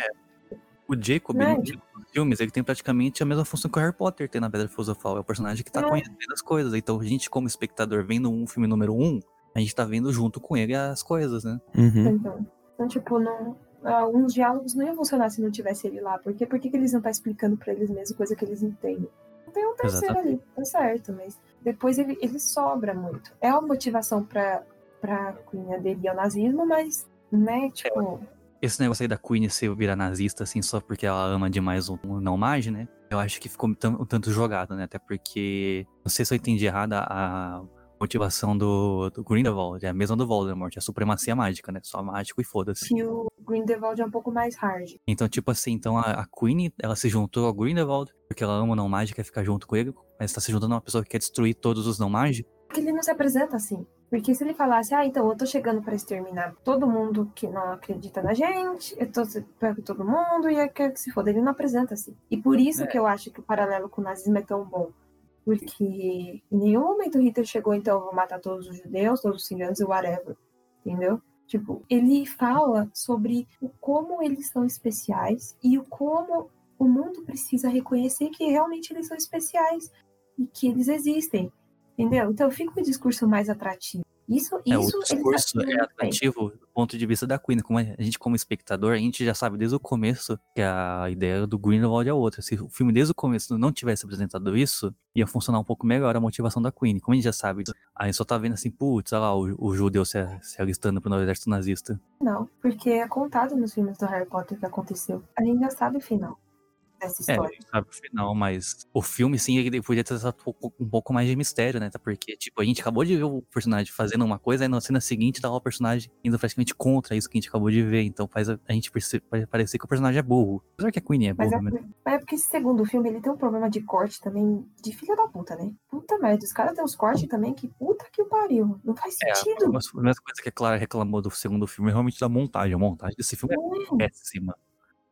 O Jacob, Né? nos filmes, ele tem praticamente a mesma função que o Harry Potter tem na Pedra Filosofal. É o personagem que tá É. conhecendo as coisas. Então, a gente, como espectador, vendo um filme número um, a gente tá vendo junto com ele as coisas, né? Uhum. Então, então tipo, não, alguns diálogos não iam funcionar se não tivesse ele lá. Porque por que, que eles não estão explicando pra eles mesmos coisa que eles entendem? Não tem um terceiro ali, tá certo, mas depois ele, ele sobra muito. É uma motivação pra, pra Queen aderir ao nazismo, mas, né, tipo, esse negócio aí da Queen ser virar nazista, assim, só porque ela ama demais o o não mage, né? Eu acho que ficou um tanto jogado, né? Até porque, não sei se eu entendi errado a motivação do, do Grindelwald, é a mesma do Voldemort, é a supremacia mágica, né? Só mágico e foda-se. Que o Grindelwald é um pouco mais hard. Então, tipo assim, então a, a Queen, ela se juntou ao Grindelwald, porque ela ama o não mágico, quer ficar junto com ele, mas tá se juntando a uma pessoa que quer destruir todos os não mágicos. Porque ele não se apresenta assim. Porque se ele falasse, ah, então eu tô chegando pra exterminar todo mundo que não acredita na gente, eu tô pego todo mundo e eu quero que se foda. Ele não apresenta assim. E por isso É. que eu acho que o paralelo com o nazismo é tão bom. Porque em nenhum momento Hitler chegou, então vou matar todos os judeus, todos os sirianos e whatever. Entendeu? Tipo, ele fala sobre o como eles são especiais e o como o mundo precisa reconhecer que realmente eles são especiais e que eles existem. Entendeu? Então fica um discurso mais atrativo. Isso, É, isso o discurso é atrativo do ponto de vista da Queen. Como a gente, como espectador, a gente já sabe desde o começo que a ideia do Grindelwald é outra. Se o filme desde o começo não tivesse apresentado isso, ia funcionar um pouco melhor a motivação da Queen. Como a gente já sabe, a gente só tá vendo assim, putz, olha lá, o, o judeu se, se alistando pro exército nazista. Não, porque é contado nos filmes do Harry Potter o que aconteceu. A gente já sabe o final dessa É, a história. gente sabe o final, mas o filme, sim, ele podia ter um pouco- mais de mistério, né? Tá? Porque, tipo, a gente acabou de ver o personagem fazendo uma coisa, aí na cena seguinte tá o personagem indo praticamente contra isso que a gente acabou de ver. Então faz a, a gente parecer que o personagem é burro. Apesar que a Queen é Mas é, burra, mas é porque esse segundo filme ele tem um problema de corte também de filha da puta, né? Puta merda, os caras têm uns cortes também que puta que o pariu. Não faz É, sentido. uma das primeiras coisas que a Clara reclamou do segundo filme é realmente da montagem. A montagem desse filme Não, é péssima.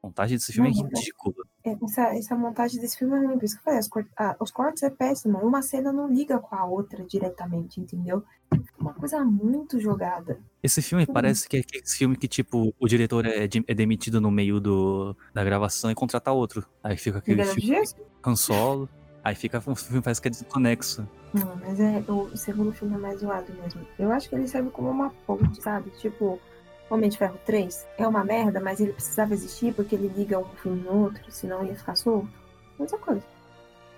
A montagem desse filme Não, é ridícula. Essa, essa montagem desse filme é ruim, por isso que eu falei, os, cor- ah, os cortes é péssimo. Uma cena não liga com a outra diretamente, entendeu? Uma coisa muito jogada. Esse filme Hum. parece que é aquele filme que, tipo, o diretor é, de- é demitido no meio do, da gravação e contrata outro. Aí fica aquele filme? Han Solo. Aí fica um filme parece que é desconexo. Não, mas é, o segundo filme é mais zoado mesmo. Eu acho que ele serve como uma ponte, sabe? Tipo, Homem de Ferro 3 é uma merda, mas ele precisava existir porque ele liga um filme no outro, senão ia ficar solto. Mesma coisa.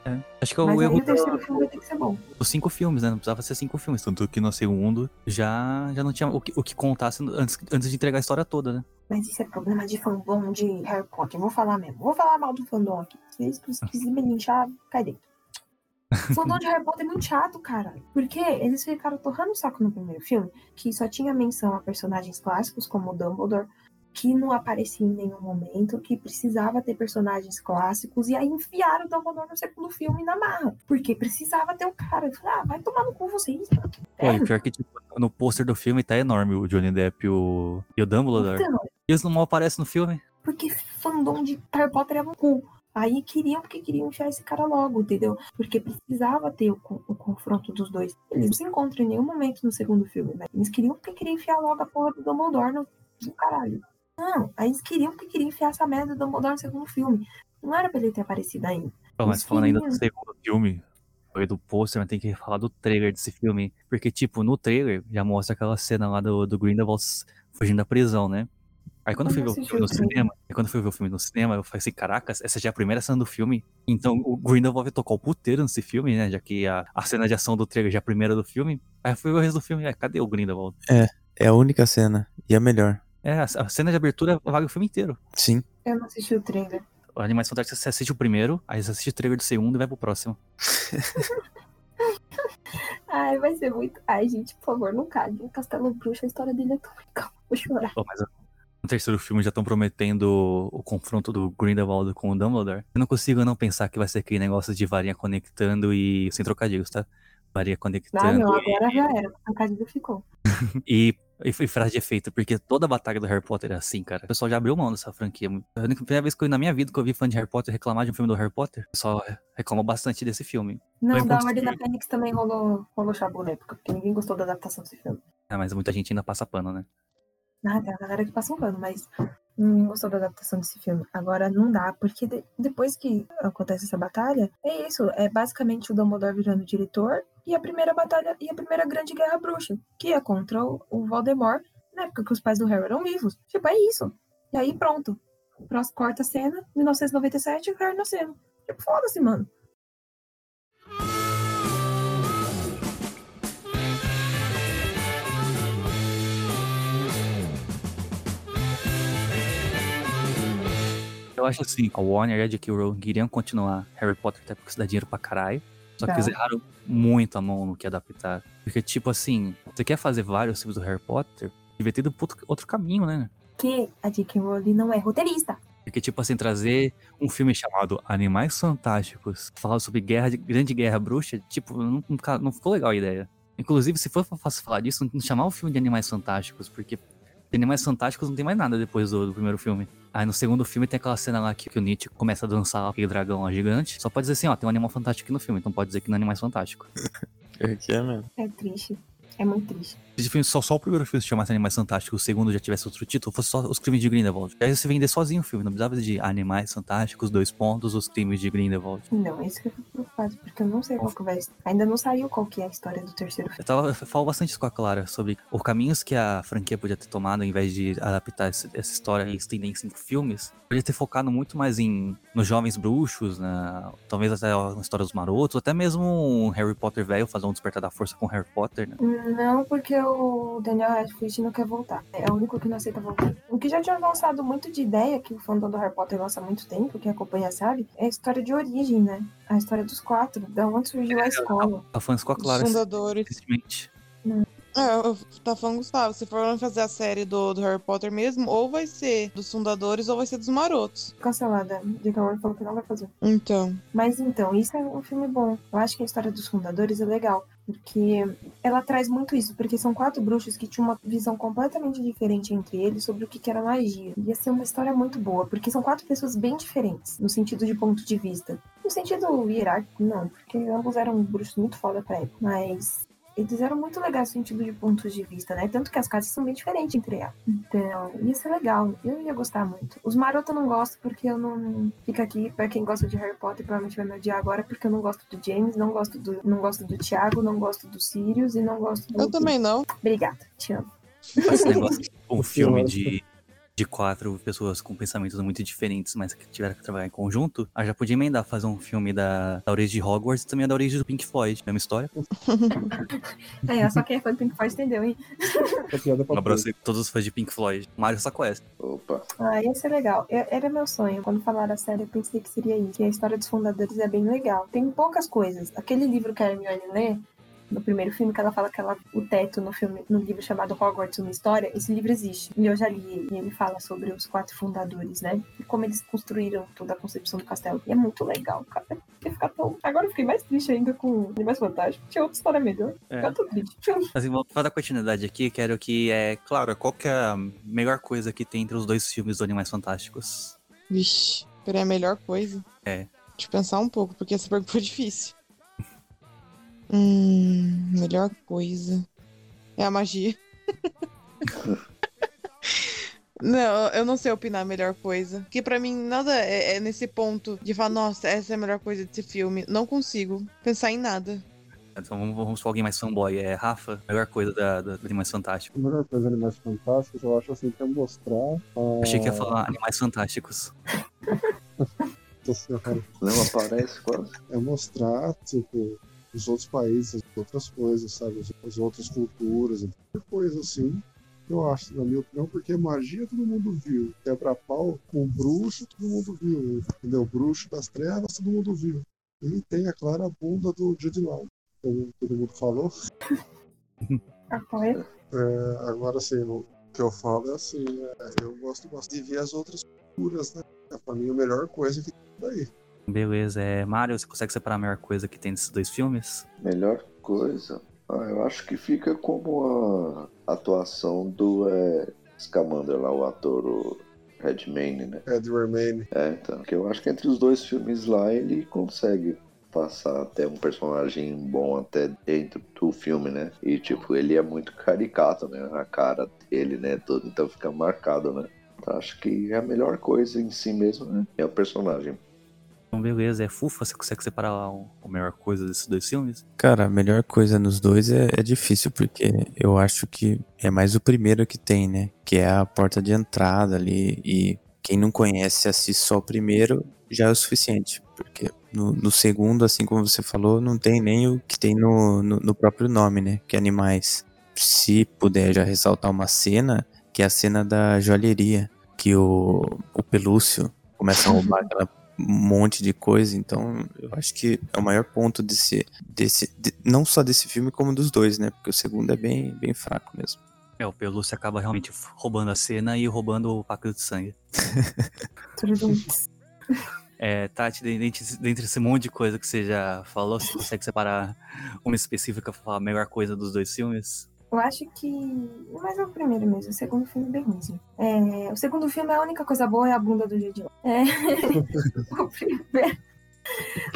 É. Acho que é mas o erro o terceiro filme vai ter que ser bom. dos cinco filmes, né? Não precisava ser cinco filmes. Tanto que no segundo já, já não tinha o que, o que contasse antes, antes de entregar a história toda, né? Mas isso é problema de fandom de Harry Potter. Eu vou falar mesmo. Vou falar mal do fandom aqui. Se vocês quiserem me linchar, cai dentro. O fandom de Harry Potter é muito chato, cara. Porque eles ficaram torrando o saco no primeiro filme, que só tinha menção a personagens clássicos, como o Dumbledore, que não aparecia em nenhum momento, que precisava ter personagens clássicos, e aí enfiaram o Dumbledore no segundo filme na marra. Porque precisava ter o cara. Eu falei, ah, vai tomar no cu vocês. Pô, e pior que, tipo, no pôster do filme tá enorme o Johnny Depp e o, e o Dumbledore. Então, eles não mal aparecem no filme. Porque fandom de Harry Potter é um cu. Aí queriam porque queriam enfiar esse cara logo, entendeu? Porque precisava ter o, o confronto dos dois. Eles não se encontram em nenhum momento no segundo filme, né? Eles queriam porque queriam enfiar logo a porra do Dumbledore no, no caralho. Não, aí eles queriam porque queriam enfiar essa merda do Dumbledore no segundo filme. Não era pra ele ter aparecido ainda. Pô, mas falando ainda do segundo filme, foi do pôster, mas tem que falar do trailer desse filme. Porque, tipo, no trailer já mostra aquela cena lá do, do Grindelwald fugindo da prisão, né? Aí quando eu fui ver o filme no cinema, quando eu fui ver o filme no cinema, eu falei assim, caracas, essa já é a primeira cena do filme. Então o Grindelwald vai tocar o puteiro nesse filme, né? Já que a, a cena de ação do trailer já é a primeira do filme. Aí eu fui ver o resto do filme, é, cadê o Grindelwald? É a única cena. E a melhor. É, a, cena de abertura vale o filme inteiro. Sim. Eu não assisti o trailer. O Animais Fantásticos você assiste o primeiro, aí você assiste o trailer do segundo e vai pro próximo. Ai, vai ser muito. Ai, gente, por favor, não cague. O Castelo Bruxo, a história dele é tão legal. Vou chorar. Pô, mas no terceiro filme já estão prometendo o confronto do Grindelwald com o Dumbledore. Eu não consigo não pensar que vai ser aquele negócio de varinha conectando e sem trocadilhos, tá? Varinha Ah, conectando não, agora já era. A Cadida ficou. e, e, e frase de efeito, porque toda a batalha do Harry Potter é assim, cara. O pessoal já abriu mão dessa franquia. A primeira vez que eu, na minha vida que eu vi fã de Harry Potter reclamar de um filme do Harry Potter, o pessoal reclama bastante desse filme. Não, Foi da construído. Ordem da Fênix também rolou, rolou chabu na época, porque ninguém gostou da adaptação desse filme. Ah, mas muita gente ainda passa pano, né? Ah, tem a galera que passa um pano, mas ninguém gostou da adaptação desse filme. Agora não dá, porque de- depois que acontece essa batalha, é isso. É basicamente o Dumbledore virando diretor e a primeira batalha e a primeira grande guerra bruxa, que é contra o, o Voldemort, na época que os pais do Harry eram vivos. Tipo, é isso. E aí pronto. Próxima quarta cena, 1997, o Harry nascendo. Tipo, foda-se, mano. Eu acho assim, a Warner e a J.K. Rowling queriam continuar Harry Potter até porque isso dá dinheiro pra caralho. Só que Tá. eles erraram muito a mão no que adaptar. Porque, tipo assim, você quer fazer vários filmes do Harry Potter, devia ter ido outro, caminho, né? Que a J.K. Rowling não é roteirista. Porque, tipo assim, trazer um filme chamado Animais Fantásticos, falar sobre guerra, de- grande guerra bruxa, tipo, não, não, ficou legal a ideia. Inclusive, se for fácil falar disso, não chamar o filme de Animais Fantásticos, porque Animais Fantásticos não tem mais nada depois do, do primeiro filme. Aí no segundo filme tem aquela cena lá que, que o Nietzsche começa a dançar aquele dragão lá gigante. Só pode dizer assim, ó, tem um animal fantástico aqui no filme, então pode dizer que não é Animais Fantásticos. É que é mesmo. É triste. É muito triste. Se filme- só, só o primeiro filme se chamasse Animais Fantásticos, o segundo já tivesse outro título, fosse só Os Crimes de Grindelwald. Aí você vender sozinho o filme, não precisava de Animais Fantásticos, dois pontos, Os Crimes de Grindelwald. Não, é isso que eu fico preocupado, porque eu não sei qual que vai. Ainda não saiu qual que é a história do terceiro filme. Eu, tava, eu falo bastante isso com a Clara sobre os caminhos que a franquia podia ter tomado ao invés de adaptar essa história e estender em cinco filmes. Podia ter focado muito mais em nos jovens bruxos, na, talvez até na história dos marotos, até mesmo um Harry Potter velho fazer um despertar da força com Harry Potter, né? Não, porque o Daniel Radcliffe não quer voltar. É o único que não aceita voltar. O que já tinha avançado muito de ideia, que o fandom do Harry Potter lança há muito tempo, quem acompanha sabe, é a história de origem, né? A história dos quatro, da onde surgiu a escola. A fãs com a Os Clara fundadores. recentemente. É, tá falando Gustavo, se for fazer a série do, do Harry Potter mesmo, ou vai ser dos fundadores ou vai ser dos marotos. Cancelada. J.K. Rowling falou que não vai fazer. Então. Mas então, isso é um filme bom. Eu acho que a história dos fundadores é legal. Porque ela traz muito isso, porque são quatro bruxos que tinham uma visão completamente diferente entre eles sobre o que era magia. Ia ser uma história muito boa, porque são quatro pessoas bem diferentes, no sentido de ponto de vista. No sentido hierárquico, não, porque ambos eram bruxos muito foda pra época. Mas eles eram muito legais no sentido de pontos de vista, né? Tanto que as casas são bem diferentes entre elas. Então, ia ser legal. Eu ia gostar muito. Os Maroto eu não gosto porque eu não. Fica aqui, pra quem gosta de Harry Potter, provavelmente vai me odiar agora, porque eu não gosto do James, não gosto do, não gosto do Thiago, não gosto do Sirius e não gosto do. Eu também não. Obrigada, te amo. Esse negócio de um O filme de, de quatro pessoas com pensamentos muito diferentes, mas que tiveram que trabalhar em conjunto, aí já podia emendar fazer um filme da, da origem de Hogwarts e também da origem do Pink Floyd, mesma história. É, só quem é fã do Pink Floyd entendeu, hein? É Um abraço pra todos os fãs de Pink Floyd. Mário só conhece. Opa. Ah, ia ser legal. Eu- era meu sonho. Quando falaram a série, eu pensei que seria isso. Que a história dos fundadores é bem legal. Tem poucas coisas. Aquele livro que a Hermione lê, no primeiro filme, que ela fala que ela, o teto no filme, no livro chamado Hogwarts, uma história, esse livro existe. E eu já li ele. E ele fala sobre os quatro fundadores, né? E como eles construíram toda a concepção do castelo. E é muito legal, cara. Ia ficar tão... Agora eu fiquei mais triste ainda com Animais Fantásticos. Tinha outra história melhor. É. Eu tô triste. Assim, vou dar continuidade aqui, quero que é. Claro, qual que é a melhor coisa que tem entre os dois filmes do Animais Fantásticos? Vixe, peraí, a melhor coisa. É. Deixa eu pensar um pouco, porque essa pergunta foi difícil. Hum, melhor coisa. É a magia. Não, eu não sei opinar a melhor coisa. Porque pra mim nada é, é nesse ponto de falar, nossa, essa é a melhor coisa desse filme. Não consigo pensar em nada. Então vamos, vamos pra alguém mais fanboy. É Rafa, melhor coisa da, da, do Animais Fantásticos. A melhor coisa de Animais Fantásticos, eu acho assim, que é mostrar. A... Achei que ia falar Animais Fantásticos. Nossa Senhora. Não aparece quase. É mostrar, tipo, os outros países, as outras coisas, sabe? As, as outras culturas, qualquer coisa assim. Eu acho, na minha opinião, porque magia todo mundo viu. Quebra-pau com bruxo, todo mundo viu. Entendeu? Bruxo das trevas, todo mundo viu. E tem a clara bunda do Jude Law, como todo mundo falou. Apoio. É, agora, assim, o que eu falo é assim, é, eu gosto bastante de ver as outras culturas, né? É pra mim a melhor coisa que tem daí. Beleza, é. Mário, você consegue separar a melhor coisa que tem nesses dois filmes? Melhor coisa. Ah, eu acho que fica como a atuação do é, Scamander lá, o ator o Redmayne, né? Ed Redmayne. É, então, que eu acho que entre os dois filmes lá ele consegue passar até um personagem bom até dentro do filme, né? E tipo, ele é muito caricato, né? A cara dele, né? Todo, então fica marcado, né? Então, acho que a melhor coisa em si mesmo né? é o personagem. Então, beleza, é Fufa, você consegue separar a, melhor coisa desses dois filmes? Cara, a melhor coisa nos dois é, é difícil, porque eu acho que é mais o primeiro que tem, né? Que é a porta de entrada ali. E quem não conhece, assiste só o primeiro, já é o suficiente. Porque no, no segundo, assim como você falou, não tem nem o que tem no, no, no próprio nome, né? Que é animais. Se puder já ressaltar uma cena, que é a cena da joalheria. Que o, o Pelúcio começa a roubar aquela monte de coisa, então eu acho que é o maior ponto desse, desse de- não só desse filme como dos dois, né? Porque o segundo é bem, bem fraco mesmo. É, o Pelúcio acaba realmente roubando a cena e roubando o pacto de sangue. É, Tati, dentre, dentre esse monte de coisa que você já falou, você consegue separar uma específica pra falar a melhor coisa dos dois filmes? Eu acho que. Mas é o primeiro mesmo, o segundo filme é bem ruimzinho. É, o segundo filme, a única coisa boa é a bunda do Gigi. É... o, primeiro...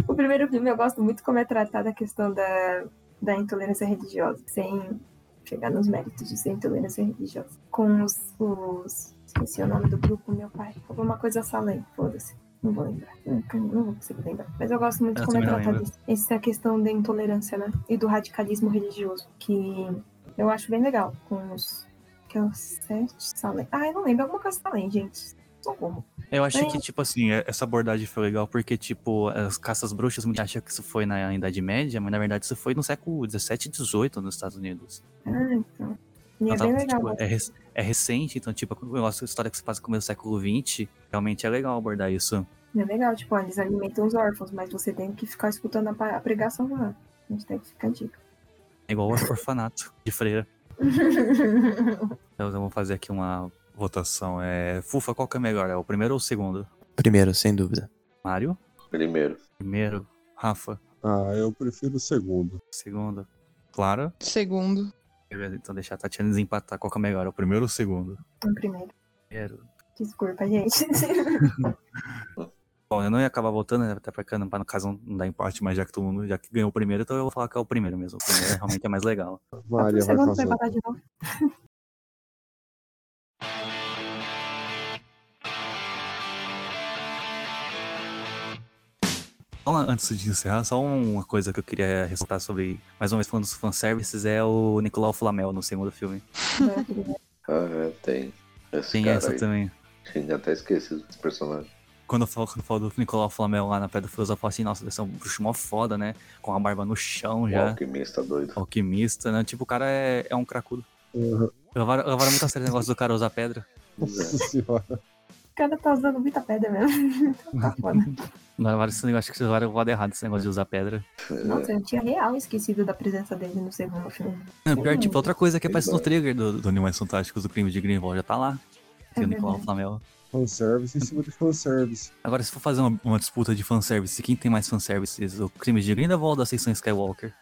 o primeiro filme eu gosto muito como é tratada a questão da, da intolerância religiosa, sem chegar nos méritos de ser intolerância religiosa. Com os. os... Esqueci o nome do grupo, meu pai. Alguma coisa Salem, foda-se. Não vou lembrar. Nunca- Não vou conseguir lembrar. Mas eu gosto muito Eu como é lembro. isso. essa questão da intolerância, né? E do radicalismo religioso. Que eu acho bem legal. Com os. Que é o Sete Salem. Ah, eu não lembro. Alguma coisa Salem, gente. Socorro. Eu acho que, tipo assim, é- essa abordagem foi legal porque, tipo, as caças bruxas, muita gente acha que isso foi na Idade Média, mas na verdade isso foi no século XVII e XVIII nos Estados Unidos. Ah, então. E é Então, bem tá, legal. tipo, é, é recente, então, tipo, o negócio, a história que se passa no começo do século XX, realmente é legal abordar isso. É legal, tipo, eles alimentam os órfãos, mas você tem que ficar escutando a pregação lá. A gente tem que ficar dica. É igual ao orfanato de freira. Então, vamos fazer aqui uma votação. É, Fufa, qual que é melhor? É o primeiro ou o segundo? Primeiro, sem dúvida. Mário? Primeiro. Primeiro. Rafa? Ah, eu prefiro o segundo. Segundo. Clara? Segundo. Beleza, então deixar a Tatiana desempatar. Qual que é melhor? É o primeiro ou o segundo? O primeiro. Primeiro. Desculpa, gente. Bom, eu não ia acabar voltando, né, até pra, cá, pra no caso não dar empate, mas já que todo mundo já que ganhou o primeiro, então eu vou falar que é o primeiro mesmo. O primeiro realmente é mais legal. O vai. Só antes de encerrar, só uma coisa que eu queria ressaltar sobre, mais uma vez falando dos fanservices, é o Nicolau Flamel no segundo filme. Ah, é, tem. Esse Tem cara essa aí. também. Tinha até esquecido desse personagem. Quando eu falo, quando eu falo do Nicolau Flamel lá na Pedra Filosofal, eu falo assim, nossa, deve ser um bruxo mó foda, né? Com a barba no chão O já. alquimista doido. Alquimista, né? Tipo, o cara é, é um cracudo. Uhum. Levaram, levaram muito a sério o negócio do cara usar pedra. Nossa senhora. O cara tá usando muita pedra mesmo. Então tá foda. Negócio, acho que levaram o lado errado esse negócio de usar pedra. Nossa, eu tinha real esquecido da presença dele no segundo filme. Não, pior, tipo, outra coisa que aparece no Verdade. trigger do, do Animais Fantásticos do Crime de Greenwald já tá lá. Tem o É Nicolau. Flamel. Fanservice em cima de fanservice. Agora, se for fazer uma, uma disputa de fanservice, quem tem mais fanservices? O Crime de Grindelwald ou a Seção Skywalker?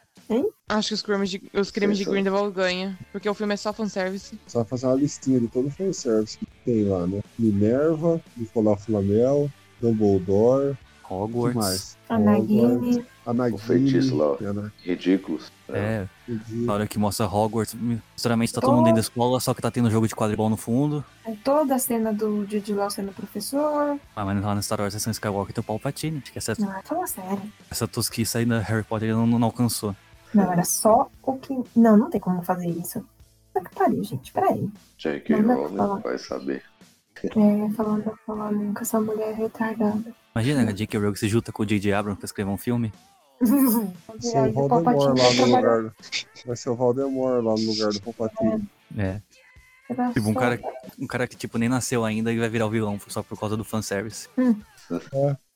Acho que os crimes de, os crimes de Sim. Grindelwald ganham, porque o filme é só fanservice. Só fazer uma listinha de todo o fanservice que tem lá, né? Minerva, Nicolau Flamel, Dumbledore, Hogwarts. mais? A Nagini. A Nagini. O feitiço lá. que é? Ridículos. É, Entendi. na hora que mostra Hogwarts, misturamente tá todo mundo dentro da escola, só que tá tendo jogo de quadribol no fundo. É toda a cena do Jude Law sendo professor. Ah, mas lá na Star Wars, a Seção Skywalker tem o Palpatine. Acho que essa, Não, fala sério. essa tosquice aí da Harry Potter ele não, não alcançou. Não, era só o que. Não, não tem como fazer isso. Puta que pariu, gente. Peraí. J.K. Rowling vai saber. É, falando, falando com essa mulher retardada. Imagina a J.K. Rowling se junta com o J.J. Abrams pra escrever um filme. Ser Aí o Voldemort lá no lugar. Vai ser o Voldemort lá no lugar do Palpatine. É. Tipo, um cara, um cara que, tipo, nem nasceu ainda e vai virar o vilão só por causa do fanservice.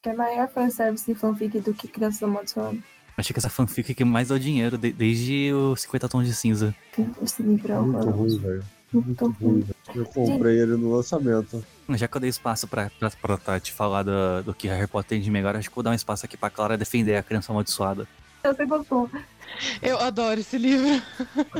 Que é maior fanservice e fanfic do que Criança Amaldiçoada. Achei que essa fanfic que mais dá dinheiro de- desde os 50 tons de cinza. Esse livro é Muito ruim, velho. Muito ruim, velho. Eu comprei ele no lançamento. Já que eu dei espaço pra, pra, pra Tati falar do, do que Harry Potter tem de melhor, acho que vou dar um espaço aqui pra Clara defender a criança amaldiçoada. Você gostou. Eu adoro esse livro.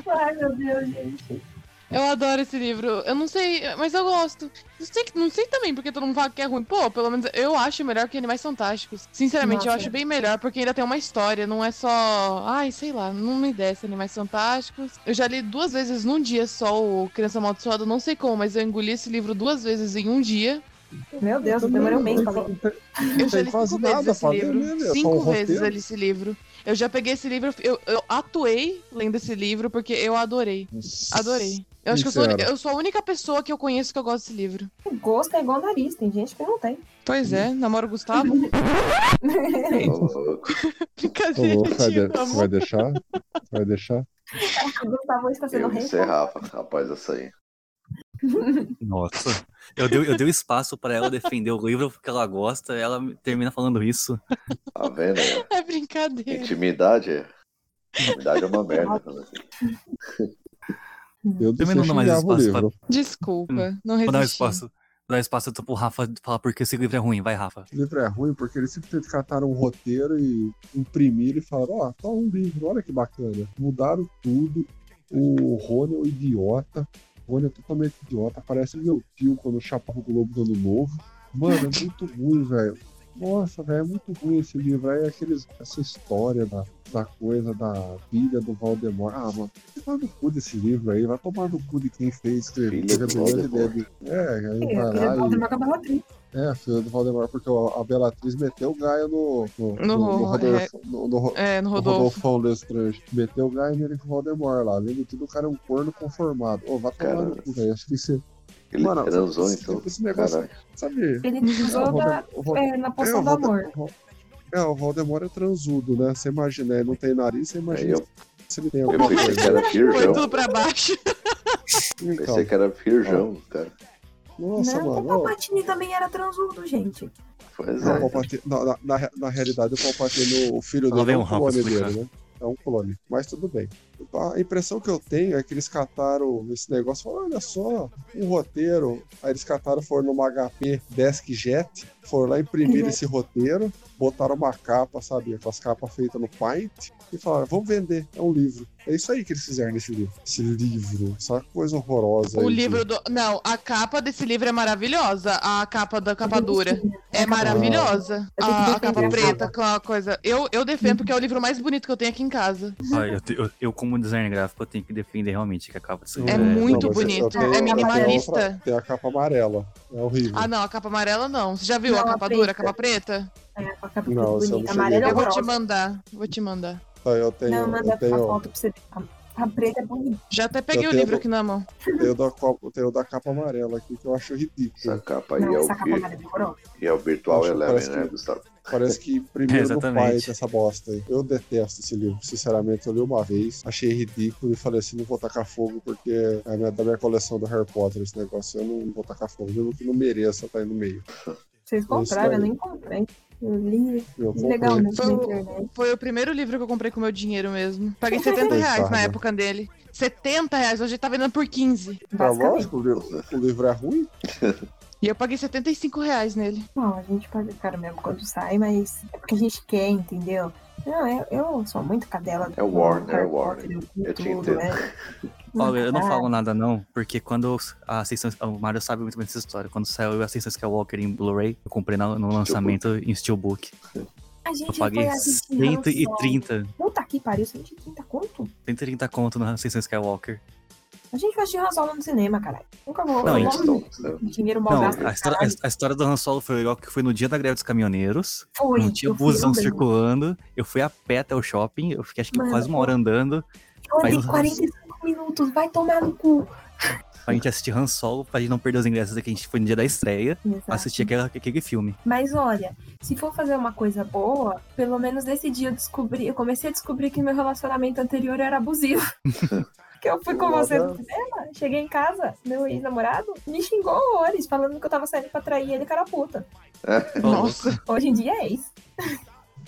Ai, meu Deus, gente. Eu adoro esse livro. Eu não sei, mas eu gosto. Não sei, não sei também porque todo mundo fala que é ruim. Pô, pelo menos eu acho melhor que Animais Fantásticos. Sinceramente, eu Nossa. acho bem melhor porque ainda tem uma história. Não é só. Ai, sei lá, não me desce Animais Fantásticos. Eu já li duas vezes num dia só o Criança Amaldiçoada. Não sei como, mas eu engoli esse livro duas vezes em um dia. Meu Deus, eu demorei um mês pra ler. Eu já li quase cinco vezes nada esse livro. é só Cinco vezes roteiro. eu li esse livro. Eu já peguei esse livro, eu, eu atuei lendo esse livro porque eu adorei. Adorei. Eu acho que eu sou, eu sou a única pessoa que eu conheço que eu gosto desse livro. Gosto é igual nariz, tem gente que não tem. Pois é, namoro o Gustavo. Ô. Ô, Brincadeira, amo. Você vai deixar? Você vai deixar? O Gustavo está sendo Eu rei. encerrava, rapaz, essa aí. Nossa. Eu dei, eu dei espaço pra ela defender o livro que ela gosta, ela termina falando isso. Tá vendo? É brincadeira. Intimidade é. Intimidade é uma merda. Eu Também não dá mais espaço pra-. Desculpa, não Vou dar resisti. espaço. Vou dar espaço pro Rafa falar porque esse livro é ruim. Vai, Rafa. O livro é ruim porque eles simplesmente cataram um roteiro e imprimiram e falaram: Ó, tá um livro, olha que bacana. Mudaram tudo. O Rony é um idiota. O Rony é totalmente idiota. Parece meu tio quando chapava o Globo do Ano Novo. Mano, é muito ruim, velho. Nossa, velho, é muito ruim esse livro. Aí aqueles, essa história da, da coisa da filha do Valdemar. Ah, mano, vai tomar no cu desse livro aí. Vai tomar no cu de quem fez, escreveu. Filha do Valdemar. ideia de- É, aí É, vai lá e... Valdemar com a Bellatrix. É, a filha do Valdemar, porque a Bellatriz meteu o Gaia no. No, No- no, no, Rodolfo, no, no, É, no. Rodolfão Lestrange. Meteu o Gaia nele com o Valdemar lá. Além de tudo, o cara é um corno conformado. Ô, vai tomar no cu, velho. Acho que isso. Ele Mano, transou, esse- então. esse negócio-. Sabe? Ele o usou da, Valdemar- o Val- é, na é, poção o do amor. É, o Valdemar é transudo, né? Você imagina, ele não tem nariz, você imagina eu- se ele tem Eu alguma pensei que coisa. era Foi virgão. tudo pra baixo. Então, Pensei que era virgão, cara. nossa, não, o mano. ó, Palpatine também era transudo, gente. Pois Não, é. o Palpatine- na, na, na, na realidade, o Palpatine, o filho dele vem é um clone dele, né? É um clone, mas tudo bem. A impressão que eu tenho é que eles cataram esse negócio e falaram: olha só, um roteiro. Aí eles cataram, foram numa HP DeskJet, foram lá imprimir Uhum. esse roteiro, botaram uma capa, sabe? Aquelas capas feitas no Paint, e falaram: vamos vender, é um livro. É isso aí que eles fizeram nesse livro. Esse livro, essa coisa horrorosa. O aí de- livro do. Não, a capa desse livro é maravilhosa. A capa da capa dura. É maravilhosa. A, a capa preta com a coisa. Eu, eu defendo porque é o livro mais bonito que eu tenho aqui em casa. Ah, eu, te- eu- eu, como designer gráfico, eu tenho que defender realmente que a capa livro É Não, muito eu- eu bonito, tenho- é eu minimalista. Tem a capa amarela. É horrível. Ah, não, a capa amarela não. Você já viu Não, a a capa preta. dura, a capa preta? É, a capa Não, essa eu não bonita. Amarela a é Eu vou te mandar. Vou te mandar. Então, eu tenho, Não, manda eu a tenho, foto pra você ver. A, a preta é bonita. Já até peguei Eu o livro do- aqui na mão. tenho da, copa- tenho da capa amarela aqui, que eu acho Essa ridículo. capa aí Não, é o, essa capa vir... amarela é e é o Virtual Eleven, né, que- Gustavo? Parece que primeiro no Exatamente. pai essa bosta aí. Eu detesto esse livro. Sinceramente, eu li uma vez, achei ridículo e falei assim: não vou tacar fogo porque é minha- da minha coleção do Harry Potter esse negócio. Eu não vou tacar fogo, mesmo que não mereça estar aí no meio. Vocês compraram, eu nem comprei. Eu li Eu comprei. legalmente Foi na internet. Foi o primeiro livro que eu comprei com meu dinheiro mesmo. Paguei 70 reais na época dele. 70 reais, hoje tá vendendo por 15. Tá Basicamente. lógico, o livro, o livro é ruim. E eu paguei 75 reais nele. Não, a gente paga caro mesmo quando sai, mas é porque a gente quer, entendeu? Não, eu, eu sou muito cadela do É o Warner, é o Warner. Potter, li Eu te tudo, entendo. é. Olha, eu não falo nada não, porque quando a Ascensão... O Mario sabe muito bem dessa história. Quando saiu a Ascensão Skywalker em Blu-ray, eu comprei na- no lançamento em Steelbook. A Eu gente paguei Han Solo. 130, Puta que pariu, 130 conto? 130 conto na Ascensão Skywalker. A gente vai assistir Han Solo no cinema, caralho. Nunca vou. Não, eu vou- então, Dinheiro mal Não, gasto. a história, a história do Han Solo foi legal, que foi no dia da greve dos caminhoneiros. Foi, Não tinha busão circulando. Eu fui a pé até o shopping. Eu fiquei acho que Mano, quase uma hora andando. Eu andei Faz uns- 45 minutos, vai tomar no cu. Pra gente assistir Han Solo, pra gente não perder os ingressos que a gente foi no dia da estreia. Exato. Assistir aquele, aquele filme. Mas olha, se for fazer uma coisa boa, pelo menos nesse dia eu descobri, eu comecei a descobrir que meu relacionamento anterior era abusivo. que eu fui com você no cinema, cheguei em casa, meu ex-namorado me xingou horrores, falando que eu tava saindo pra trair ele, cara puta. Nossa. Hoje em dia é isso.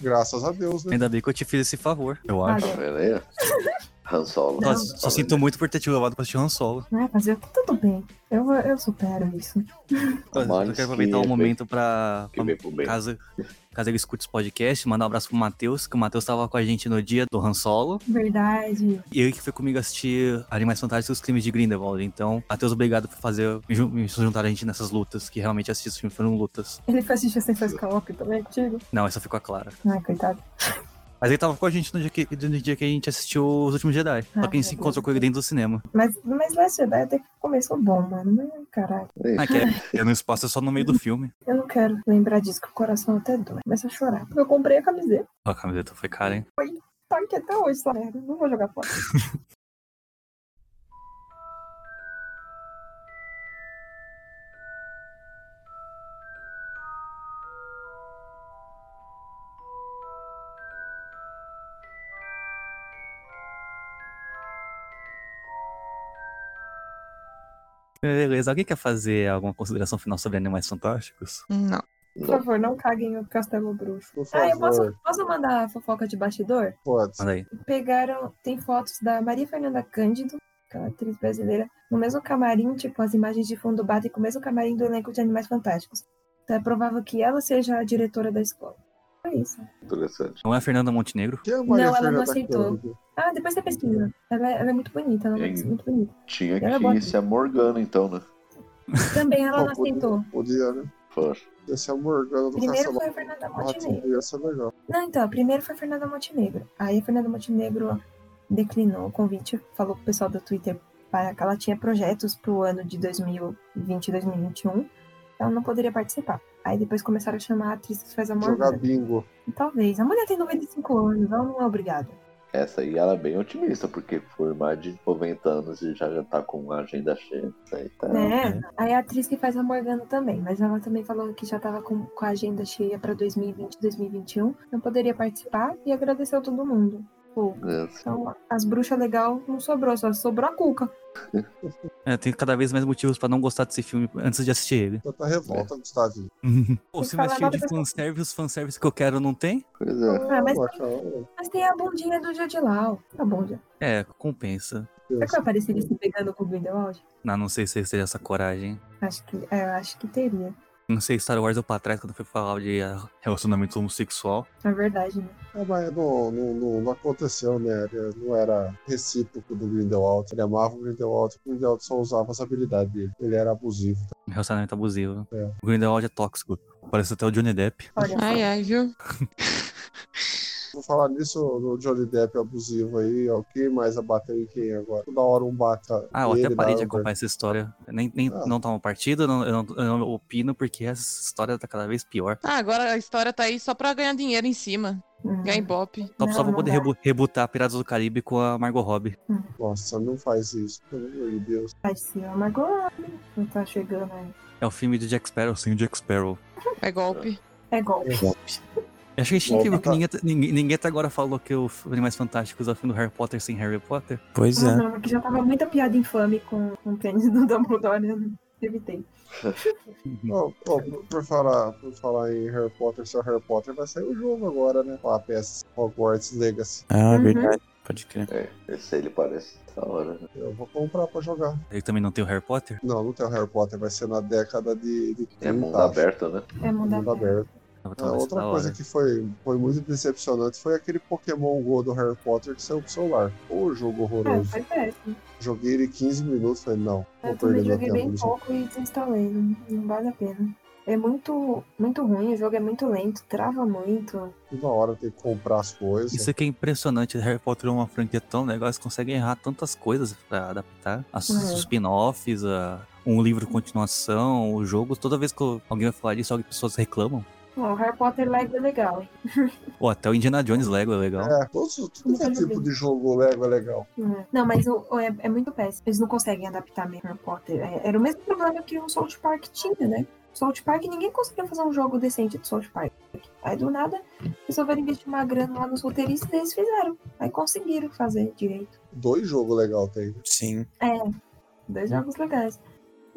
Graças a Deus, né? Ainda bem que eu te fiz esse favor, eu acho. Tá vendo aí? Han Solo. Só, Han só sinto muito por ter te levado pra assistir Han Solo. Não é fazer o que tudo bem. Eu, eu supero isso. Eu, Mas eu quero aproveitar o que- momento pra, pra caso, caso ele escute esse podcast, mandar um abraço pro Matheus, que o Matheus tava com a gente no dia do Han Solo. Verdade. E ele que foi comigo assistir Animais Fantásticos e os Crimes de Grindelwald. Então, Matheus, obrigado por fazer me me juntar a gente nessas lutas, que realmente assistir esse filme foram lutas. Ele foi assistir Sem Skywalker também contigo? Não, essa ficou clara. Ai, coitado. Mas ele tava com a gente no dia que, no dia que a gente assistiu Os Últimos Jedi. Só que a gente se meu encontrou com ele dentro do cinema. Mas, mas Last Jedi até que começou bom, mano. Mas, caralho. Ah, que é, é no espaço é só no meio do filme. Eu não quero lembrar disso, que o coração até dói. Começa a chorar. Porque eu comprei a camiseta. A camiseta foi cara, hein? Tá aqui até hoje, essa merda. Não vou jogar fora. Beleza, alguém quer fazer alguma consideração final sobre Animais Fantásticos? Não. Por favor, não caguem o Castelo Bruxo. Por Ah, eu posso, favor, posso mandar a fofoca de bastidor? pode. Manda aí. Pegaram, tem fotos da Maria Fernanda Cândido, aquela atriz brasileira, no mesmo camarim, tipo, as imagens de fundo batem com o mesmo camarim do elenco de Animais Fantásticos. Então é provável que ela seja a diretora da escola. É isso. Interessante. Não é a Fernanda Montenegro? Quem é a Não, Maria ela não Fernanda aceitou. Cândido? Ah, depois você pesquisa. Ela é, ela é muito bonita, ela é muito bonita. Tinha Ela é que atriz. ser a Morgana, então, né? Também ela não aceitou. Podia, né? Poxa. Ia ser a Morgana do Primeiro foi a Fernanda Montenegro. Rato, ia ser legal. Não, então, primeiro foi a Fernanda Montenegro. Aí a Fernanda Montenegro declinou o convite, falou pro pessoal do Twitter para que ela tinha projetos pro ano de 2020 e 2021. Ela não poderia participar. Aí depois começaram a chamar a atriz que faz a Jogar Morgana. bingo. Talvez. A mulher tem 95 anos, ela não é obrigada. Essa aí ela é bem otimista, porque por mais de 90 anos e já, já tá com uma agenda cheia. Aí tá. Né? Aí a atriz que faz a Morgana também, mas ela também falou que já tava com, com a agenda cheia pra 2020 2021. Não poderia participar e agradeceu todo mundo. Pô, É, então as bruxas legal não sobrou, só sobrou a Cuca. É, tem cada vez mais motivos pra não gostar desse filme antes de assistir ele. Tanta revolta, Gustavo. Pô, se falar vai cheio de fanservice, os fanservice que eu quero não tem? Pois é. Ah, mas- Poxa, ó, Mas tem a bundinha do Jodilau. Tá bom já. É, compensa. Será que vai aparecer ele se pegando com o Grindelwald? Não, não sei se teria essa coragem. Acho que, é, eu acho que teria. Não sei, Star Wars eu pra trás quando foi falar de ah, relacionamento homossexual. É verdade, né? É, mas não, não, não, não aconteceu, né? Ele não era recíproco do Grindelwald. Ele amava o Grindelwald, o Grindelwald só usava as habilidades dele. Ele era abusivo. Relacionamento abusivo. É. O Grindelwald é tóxico. Parece até o Johnny Depp. Olha. Ai, ai, viu? Vou falar nisso, no Johnny Depp abusivo aí, ó. Quem mais abateu em quem agora? Toda hora um bata. Ah, eu ele até parei de acompanhar essa história. Nem, nem Ah. não tomo partido, não, eu, não, eu não opino, porque essa história tá cada vez pior. Ah, agora a história tá aí só pra ganhar dinheiro em cima. Hum. Ganhar ibope. Só, Não, só pra poder rebu- rebutar Piratas do Caribe com a Margot Robbie. Nossa, não faz isso, pelo amor de Deus. Vai ser a Margot Robbie. Não tá chegando aí. É o filme de Jack Sparrow, sim, Jack Sparrow. É golpe. É golpe. Eu achei Bom, incrível que tá. ninguém, até- ninguém, ninguém até agora falou que o Animais Fantásticos é o filme do Harry Potter sem Harry Potter. Pois Ah, é. não, porque já tava muita piada infame com, com o tênis do Dumbledore. Eu não evitei. Ó, ó, por, falar, por falar em Harry Potter, seu Harry Potter vai sair o jogo agora, né? Com a PS Hogwarts Legacy. Ah, Uhum. verdade. Pode crer. É, esse aí ele parece da hora, né? Eu vou comprar pra jogar. Ele também não tem o Harry Potter? Não, não tem o Harry Potter, vai ser na década de, de 30. É mundo acho. aberto, né? É mundo Mundo aberto. aberto. Ah, outra coisa hora. que foi, foi muito decepcionante foi aquele Pokémon GO do Harry Potter que saiu pro celular. Ô jogo É, horroroso. foi péssimo. Joguei ele 15 minutos, falei, não, vou Eu também perder meu joguei tempo bem nisso. pouco e desinstalei. Não, não vale a pena. É muito, muito ruim, o jogo é muito lento, trava muito. Toda hora tem que comprar as coisas. Isso aqui é impressionante. Harry Potter é uma franquia tão legal, eles conseguem errar tantas coisas pra adaptar. As, Uhum. Os spin-offs, a- um livro de continuação, o jogo. Toda vez que eu- alguém vai falar disso, algumas pessoas reclamam. O Harry Potter Lego é legal, hein? Ou até o Indiana Jones Lego é legal. É, todos, tudo que é tipo de jogo Lego é legal. É. Não, mas o, o- é, é muito péssimo. Eles não conseguem adaptar mesmo Harry Potter. É, era o mesmo problema que o South Park tinha, né? South Park, ninguém conseguia fazer um jogo decente de South Park. Aí do nada, resolveram investir uma grana lá nos roteiristas e eles fizeram. Aí conseguiram fazer direito. Dois jogos legais tem. Sim. Dois jogos legais.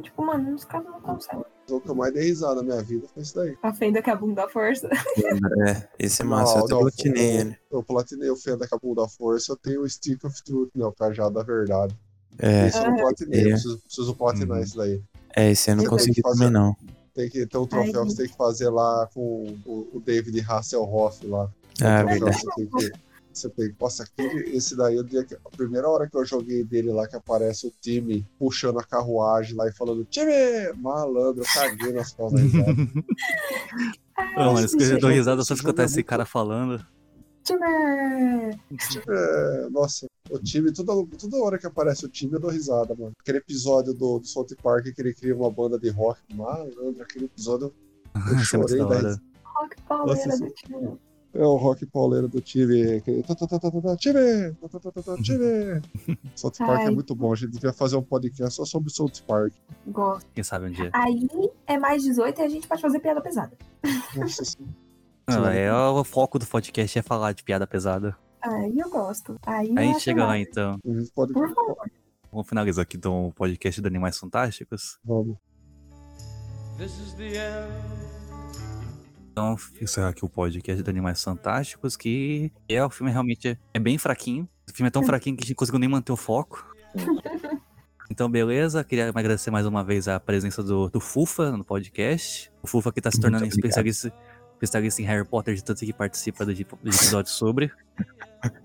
Tipo, mano, os caras não conseguem. O que eu mais dei risada na minha vida foi esse daí. A fenda a bunda da força. É, esse é massa. Não, eu platinei eu- ele. Eu platinei o Fenda Capul da Força, eu tenho o Stick of Truth, né? O Cajado da Verdade. É, Esse eu não platinei, É. eu preciso, preciso platinar Uhum. esse daí. é, esse eu não que consegui fazer. também, não. Tem que ter um troféu Ai, que você tem que fazer lá com o, o David Hasselhoff lá. Ah, troféu verdade. que Você tem que, você tem que. Nossa, aquele, esse daí, o dia que, a primeira hora que eu joguei dele lá, que aparece o time puxando a carruagem lá e falando, time! Malandro, eu caguei nas da risada. Não, mas eu dou risada só esse escutar jogo é esse muito- cara falando. Time! É, nossa, o time, toda, toda hora que aparece o time eu dou risada, mano. Aquele episódio do, do South Park que ele cria uma banda de rock, malandro, aquele episódio eu é chorei da da. Rock Nossa, do time. É o rock pauleiro do time. Time! Time! South Park é muito bom. A gente devia fazer um podcast só sobre South Park. Gosto. Quem sabe um dia. Aí é mais 18 e a gente pode fazer piada pesada. Nossa senhora. Não, é o foco do podcast é falar de piada pesada. Aí eu gosto. Aí Aí chega lá então. A gente pode, Por favor. Vamos finalizar aqui então o podcast do Animais Fantásticos. Vamos. This is the end. Então, encerrar aqui o podcast do Animais Fantásticos, que é o filme realmente é bem fraquinho. O filme é tão fraquinho que a gente não conseguiu nem manter o foco. Então, beleza. Queria agradecer mais uma vez a presença do, do Fufa no podcast. O Fufa que tá se tornando especialista, especialista em Harry Potter, de tanto que participa do, do episódio sobre.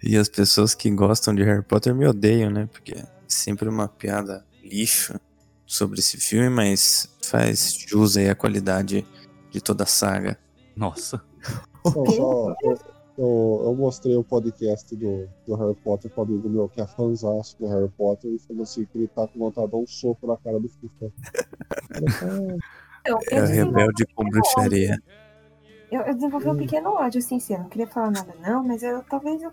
E as pessoas que gostam de Harry Potter me odeiam, né? Porque é sempre uma piada lixo sobre esse filme, mas faz jus aí à qualidade de toda a saga. Nossa. Então, eu, eu, eu mostrei o podcast do, do Harry Potter pro amigo meu que é fãzaço do Harry Potter e falou assim que ele tá com vontade de dar um soco na cara do FIFA. Eu falei, "Ah, Eu, É o desenvolvi rebelde com um pequeno bruxaria. ódio. Eu, eu desenvolvi um pequeno ódio, assim, sim. Eu não queria falar nada, não, mas eu talvez eu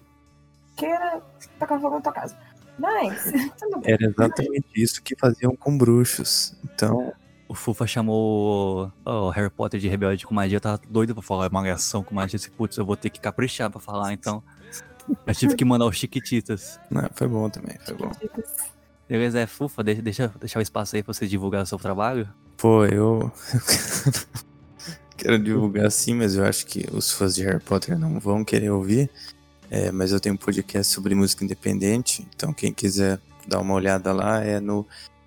queira tacar fogo na tua casa. Mas, tudo bem. Era exatamente isso que faziam com bruxos. Então, O Fufa chamou o Harry Potter de rebelde com magia. Eu tava doido pra falar malhação com magia. Disse, putz, eu vou ter que caprichar pra falar, então. Eu tive que mandar os Chiquititas. não, foi bom também, foi bom. Beleza, é Fufa, deixa, deixa, deixar o espaço aí pra você divulgar o seu trabalho. Pô, eu quero divulgar sim, mas eu acho que os fãs de Harry Potter não vão querer ouvir. É, mas eu tenho um podcast sobre música independente, então quem quiser dar uma olhada lá é no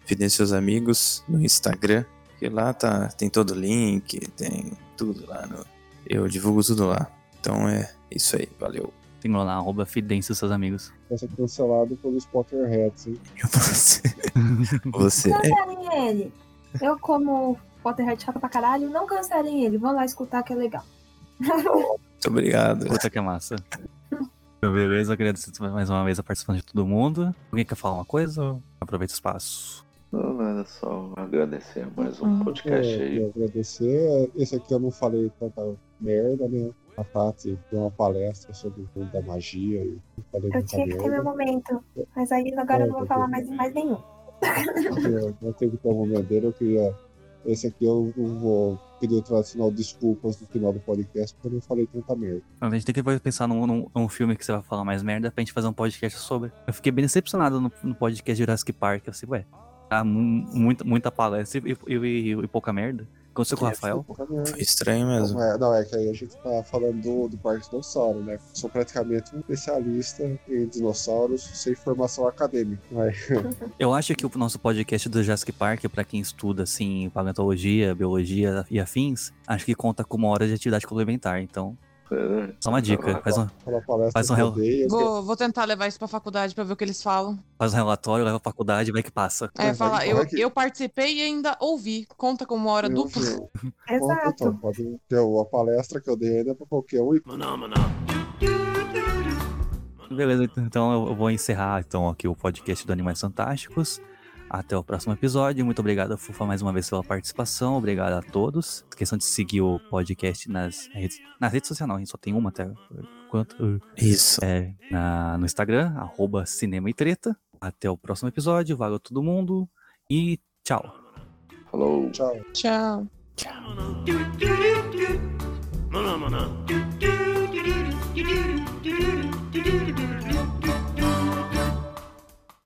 Fidem Seus Amigos no Instagram, que lá tá, tem todo o link, tem tudo lá. No, eu divulgo tudo lá. Então é isso aí, valeu. Tem lá, arroba Fidência seus amigos. vai ser cancelado pelos Potterheads, hein? Você, você é, Cancelem ele. Eu, como Potterhead chata pra caralho, não cancelem ele. Vão lá escutar que é legal. muito obrigado. Puta que massa. Então, Beleza, agradeço mais uma vez a participação de todo mundo. Alguém quer falar uma coisa? Aproveita o espaço. Não, nada, só agradecer mais um Hum. podcast É, aí. queria agradecer. Esse aqui eu não falei tanta merda, né? A Tati deu uma palestra sobre o mundo da magia e eu falei Eu tinha que ter meu merda. momento. Mas aí agora eu não vou falar mais em mais nenhum. Eu, eu tenho que ter o momento dele, eu queria. Esse aqui eu não vou pedir o tradicional desculpas no final do podcast, porque eu não falei tanta merda. A gente tem que depois pensar num, num, num filme que você vai falar mais merda pra gente fazer um podcast sobre. Eu fiquei bem decepcionado no, no podcast Jurassic Park. Eu assim, ué, tá mu- muita, muita palestra e, e, e- e pouca merda. Aconteceu com o Rafael? Foi estranho mesmo. Não é, não, é que aí a gente tá falando do, do Parque Dinossauro, né? Sou praticamente um especialista em dinossauros sem formação acadêmica. Mas Eu acho que o nosso podcast do Jurassic Park, pra quem estuda, assim, paleontologia, biologia e afins, acho que conta com uma hora de atividade complementar. Então, só uma dica. Faz um, Faz um que eu rel- dei, eu- Vou, vou tentar levar isso pra faculdade pra ver o que eles falam. faz um relatório, leva pra faculdade, vai que passa. É, falar, vai eu, que- eu participei e ainda ouvi. Conta como uma hora eu- dupla. eu- Exato. Então, pode ter a palestra que eu dei ainda pra qualquer um. e Beleza, então eu vou encerrar então aqui o podcast do Animais Fantásticos. Até o próximo episódio. Muito obrigado, Fufa, mais uma vez pela participação. Obrigado a todos. questão de seguir o podcast nas redes, nas redes sociais, não, a gente só tem uma até. Quanto? Isso. É, na, no Instagram, arroba Cinema e Treta. Até o próximo episódio. Valeu todo mundo e tchau. Falou. Tchau. Tchau. Do-do-do-do.